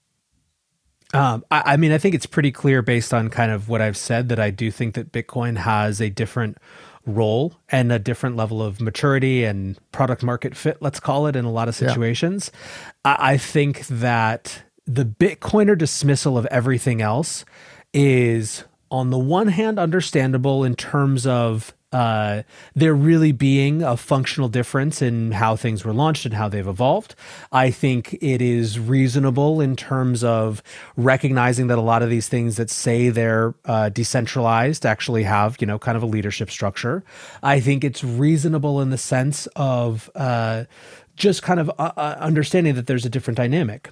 Um, I, I, mean, I think it's pretty clear based on kind of what I've said that I do think that Bitcoin has a different role and a different level of maturity and product market fit, let's call it, in a lot of situations. Yeah. I, I think that the Bitcoiner dismissal of everything else is on the one hand understandable in terms of uh, there really being a functional difference in how things were launched and how they've evolved. I think it is reasonable in terms of recognizing that a lot of these things that say they're uh, decentralized actually have, you know, kind of a leadership structure. I think it's reasonable in the sense of uh, just kind of uh, uh, understanding that there's a different dynamic.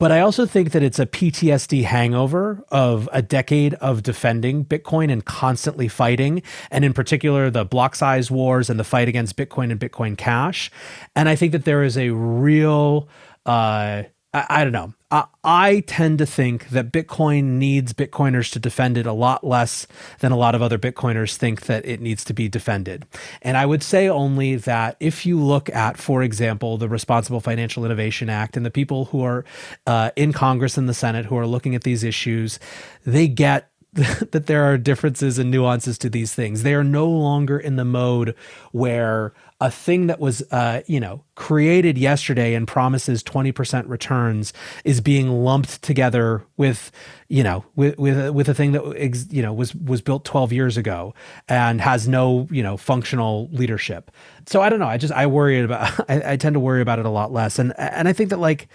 But I also think that it's a PTSD hangover of a decade of defending Bitcoin and constantly fighting, and in particular, the block size wars and the fight against Bitcoin and Bitcoin Cash. And I think that there is a real, uh, I, I don't know, I, I tend to think that Bitcoin needs Bitcoiners to defend it a lot less than a lot of other Bitcoiners think that it needs to be defended. And I would say only that if you look at, for example, the Responsible Financial Innovation Act and the people who are uh, in Congress and the Senate who are looking at these issues, they get that there are differences and nuances to these things. They are no longer in the mode where a thing that was, uh, you know, created yesterday and promises 20% returns is being lumped together with, you know, with, with, with a thing that, you know, was, was built 12 years ago and has no, you know, functional leadership. So I don't know. I just, I worry about, I, I tend to worry about it a lot less. And, and I think that like,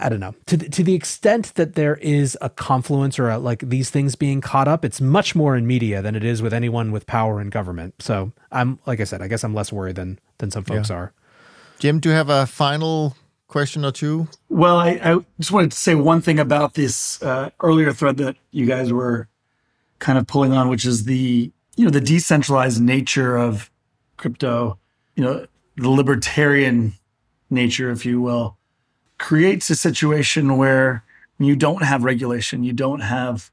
I don't know to the, to the extent that there is a confluence or a, like these things being caught up, it's much more in media than it is with anyone with power in government. So I'm like I said, I guess I'm less worried than than some folks yeah. are. Cem, do you have a final question or two? Well, I, I just wanted to say one thing about this uh, earlier thread that you guys were kind of pulling on, which is the you know the decentralized nature of crypto, you know the libertarian nature, if you will creates a situation where you don't have regulation, you don't have,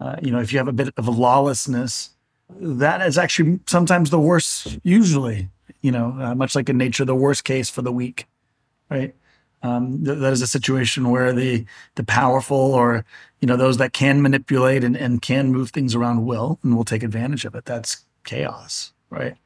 uh, you know, if you have a bit of lawlessness, that is actually sometimes the worst, usually, you know, uh, much like in nature, the worst case for the weak, right? Um, th- that is a situation where the the powerful or you know those that can manipulate and, and can move things around will and will take advantage of it. That's chaos, right?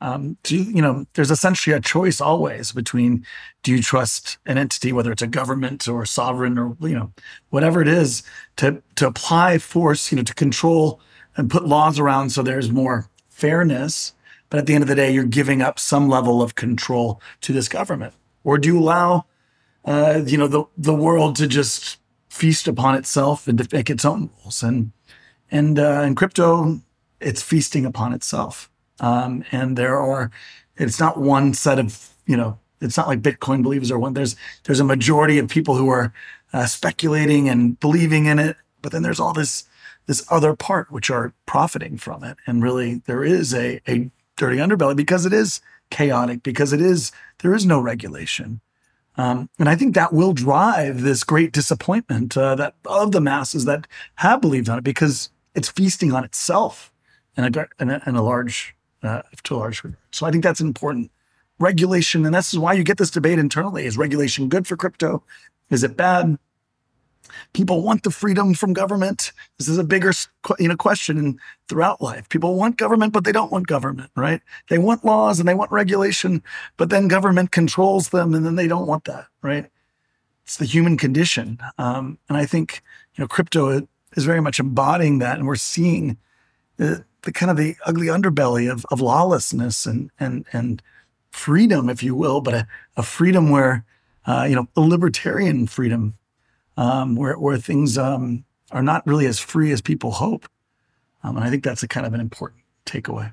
Um, do you, you know, there's essentially a choice always between do you trust an entity, whether it's a government or sovereign or you know whatever it is, to to apply force, you know, to control and put laws around so there's more fairness. But at the end of the day, you're giving up some level of control to this government, or do you allow, uh, you know, the the world to just feast upon itself and to make its own rules? And and uh, in crypto, it's feasting upon itself. Um, and there are, it's not one set of, you know, it's not like Bitcoin believers are one. There's there's a majority of people who are uh, speculating and believing in it, but then there's all this this other part which are profiting from it. And really, there is a a dirty underbelly because it is chaotic because it is there is no regulation. Um, and I think that will drive this great disappointment uh, that of the masses that have believed on it because it's feasting on itself in a, in a, in a large uh, to a large degree. So I think that's important. Regulation, and this is why you get this debate internally: is regulation good for crypto? Is it bad? People want the freedom from government. This is a bigger, you know, question throughout life. People want government, but they don't want government, right? They want laws and they want regulation, but then government controls them, and then they don't want that, right? It's the human condition, um, and I think you know, crypto is very much embodying that, and we're seeing the, the kind of the ugly underbelly of, of lawlessness and and and freedom, if you will, but a, a freedom where uh, you know a libertarian freedom, um, where where things um, are not really as free as people hope, um, and I think that's a kind of an important takeaway.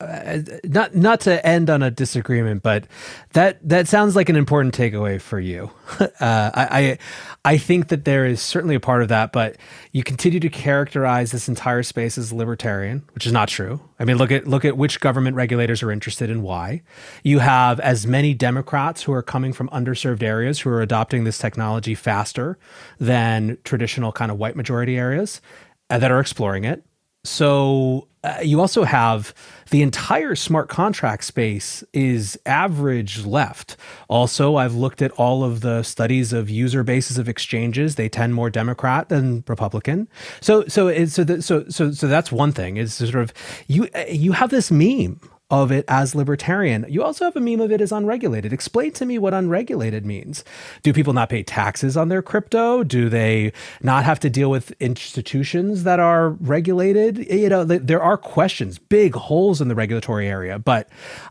Uh, not not to end on a disagreement, but that that sounds like an important takeaway for you. uh, I, I I think that there is certainly a part of that, but you continue to characterize this entire space as libertarian, which is not true. I mean, look at look at which government regulators are interested in why. You have as many Democrats who are coming from underserved areas who are adopting this technology faster than traditional kind of white majority areas uh, that are exploring it. So uh, you also have the entire smart contract space is average left. Also, I've looked at all of the studies of user bases of exchanges. They tend more Democrat than Republican. So, so, so, the, so, so, so that's one thing. Is sort of you you have this meme of it as libertarian. You also have a meme of it as unregulated. Explain to me what unregulated means. Do people not pay taxes on their crypto? Do they not have to deal with institutions that are regulated? You know, there are questions, big holes in the regulatory area, but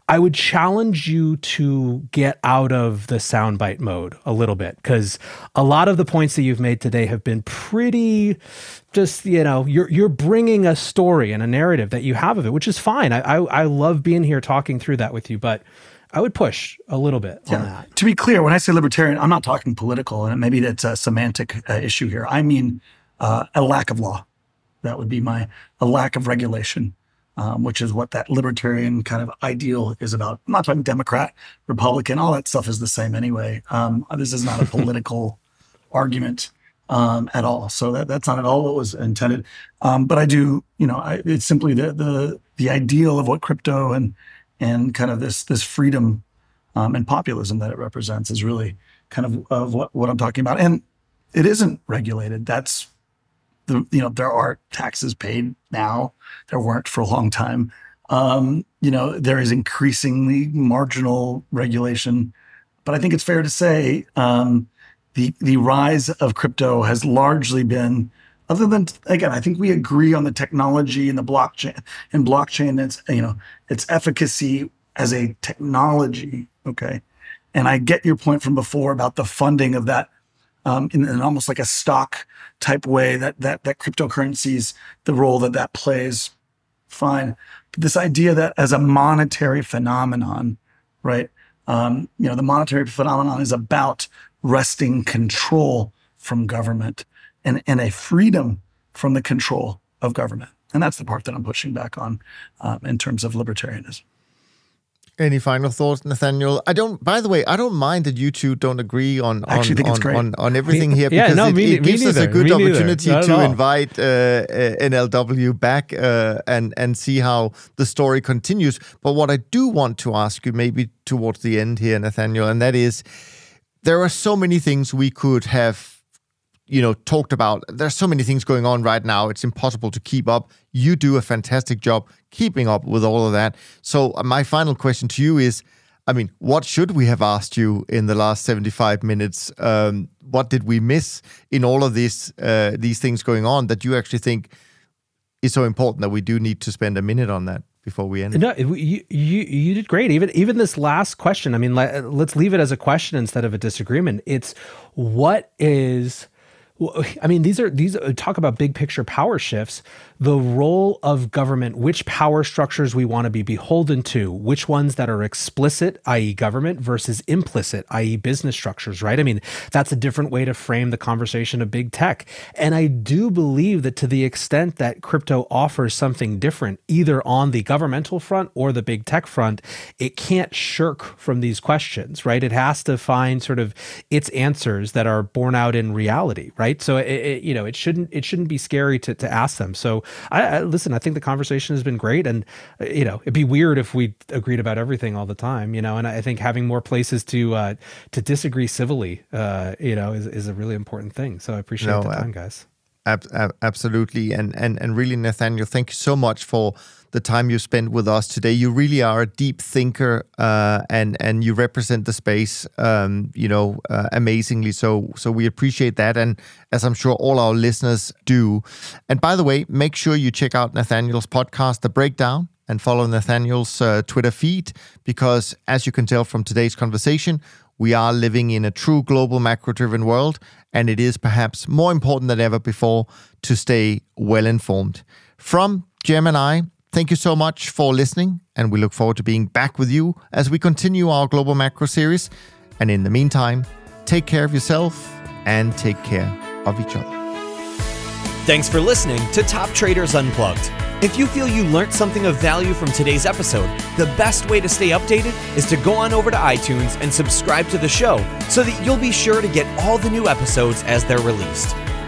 I would challenge you to get out of the soundbite mode a little bit because a lot of the points that you've made today have been pretty just you know you're you're bringing a story and a narrative that you have of it which is fine. I i, I love being here talking through that with you but i would push a little bit yeah. on that. To be clear when i say libertarian i'm not talking political and maybe that's a semantic uh, issue here. I mean uh, a lack of law. That would be my a lack of regulation um, which is what that libertarian kind of ideal is about. I'm not talking democrat republican all that stuff is the same anyway. Um, this is not a political argument um, at all. So that, that's not at all what was intended. Um, but I do, you know, I, it's simply the, the the ideal of what crypto and and kind of this this freedom um, and populism that it represents is really kind of of what what I'm talking about. And it isn't regulated. That's the you know there are taxes paid now. There weren't for a long time. Um, you know there is increasingly marginal regulation, but I think it's fair to say um, the the rise of crypto has largely been other than again i think we agree on the technology and the blockchain and blockchain its you know its efficacy as a technology okay? And i get your point from before about the funding of that um, in, almost like a stock type way that that that cryptocurrencies the role that that plays. Fine. But this idea that as a monetary phenomenon right um, you know the monetary phenomenon is about wresting control from government and, and a freedom from the control of government. And that's the part that I'm pushing back on um, in terms of libertarianism. Any final thoughts, Nathaniel? I don't. By the way, I don't mind that you two don't agree on on on, on, on everything here Yeah, because no, it, me- it me gives us a good Me opportunity to invite uh, uh, NLW back uh, and and see how the story continues. But what I do want to ask you, maybe towards the end here, Nathaniel, and that is, there are so many things we could have you know talked about. There's so many things going on right now. It's impossible to keep up. You do a fantastic job keeping up with all of that. So uh, my final question to you is i mean what should we have asked you in the last 75 minutes? Um, what did we miss in all of this uh, these things going on that you actually think is so important that we do need to spend a minute on that before we end No, you you you did great. Even even this last question. I mean, let, uh, let's leave it as a question instead of a disagreement. It's what is. I mean, these are these uh, talk about big picture power shifts. The role of government, which power structures we want to be beholden to, which ones that are explicit, i.e., government, versus implicit, i.e., business structures. Right? I mean, that's a different way to frame the conversation of big tech. And I do believe that to the extent that crypto offers something different, either on the governmental front or the big tech front, it can't shirk from these questions, right? It has to find sort of its answers that are borne out in reality, right? So it, it you know it shouldn't it shouldn't be scary to to ask them. So I, I listen. I think the conversation has been great, and uh, you know it'd be weird if we agreed about everything all the time, you know. And I think having more places to uh, to disagree civilly, uh, you know, is is a really important thing. So I appreciate No, the uh, time, guys. Ab- ab- absolutely, and and and really, Nathaniel, thank you so much for the time you spent with us today. You really are a deep thinker, uh, and and you represent the space, um, you know, uh, amazingly. So so we appreciate that, and as I'm sure all our listeners do. And by the way, make sure you check out Nathaniel's podcast, The Breakdown. And follow Nathaniel's uh, Twitter feed because, as you can tell from today's conversation, we are living in a true global macro driven world, and it is perhaps more important than ever before to stay well informed. From Cem and me, thank you so much for listening, and we look forward to being back with you as we continue our global macro series. And in the meantime, take care of yourself and take care of each other. Thanks for listening to Top Traders Unplugged. If you feel you learned something of value from today's episode, the best way to stay updated is to go on over to iTunes and subscribe to the show so that you'll be sure to get all the new episodes as they're released.